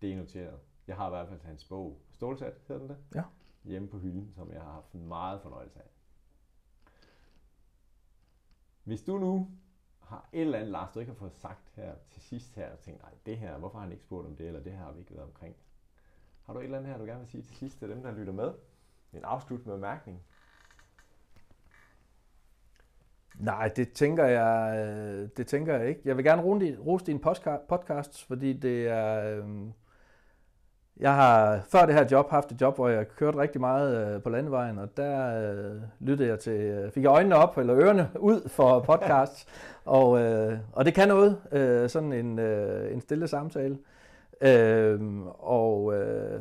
Det er noteret. Jeg har i hvert fald hans bog, Stålsat hedder den det? Ja. Hjemme på hylden, som jeg har haft meget fornøjelse af. Hvis du nu har et eller andet, Lars, du ikke har fået sagt her til sidst her, og tænkt, nej, det her, hvorfor har han ikke spurgt om det, eller det her har vi ikke været omkring. Har du et eller andet her, du gerne vil sige til sidst til dem, der lytter med? En afsluttende bemærkning. Nej, det tænker jeg, øh, det tænker jeg ikke. Jeg vil gerne rose din podcast, fordi det er, øhm, jeg har før det her job haft et job, hvor jeg kørte rigtig meget øh, på landevejen, og der øh, lyttede jeg til, øh, fik jeg øjnene op, eller ørerne ud for podcasts, og, øh, og det kan noget, øh, sådan en, øh, en stille samtale. Øh, og, øh,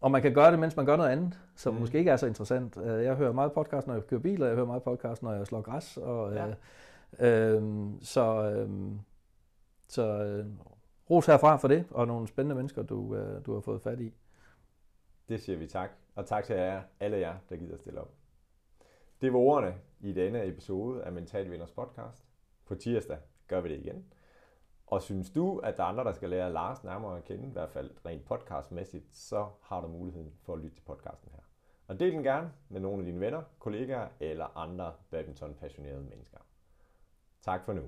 Og man kan gøre det, mens man gør noget andet, som mm. måske ikke er så interessant. Øh, jeg hører meget podcast, når jeg kører bil, og jeg hører meget podcast, når jeg slår græs. Og, ja. øh, øh, så øh, så øh, ros herfra for det, og nogle spændende mennesker, du, øh, du har fået fat i. Det siger vi tak. Og tak til jer, alle jer, der gider stille op. Det var ordene i denne episode af Mental Vinders podcast. På tirsdag gør vi det igen. Og synes du, at der er andre, der skal lære Lars nærmere at kende, i hvert fald rent podcastmæssigt, så har du muligheden for at lytte til podcasten her. Og del den gerne med nogle af dine venner, kollegaer eller andre badminton-passionerede mennesker. Tak for nu.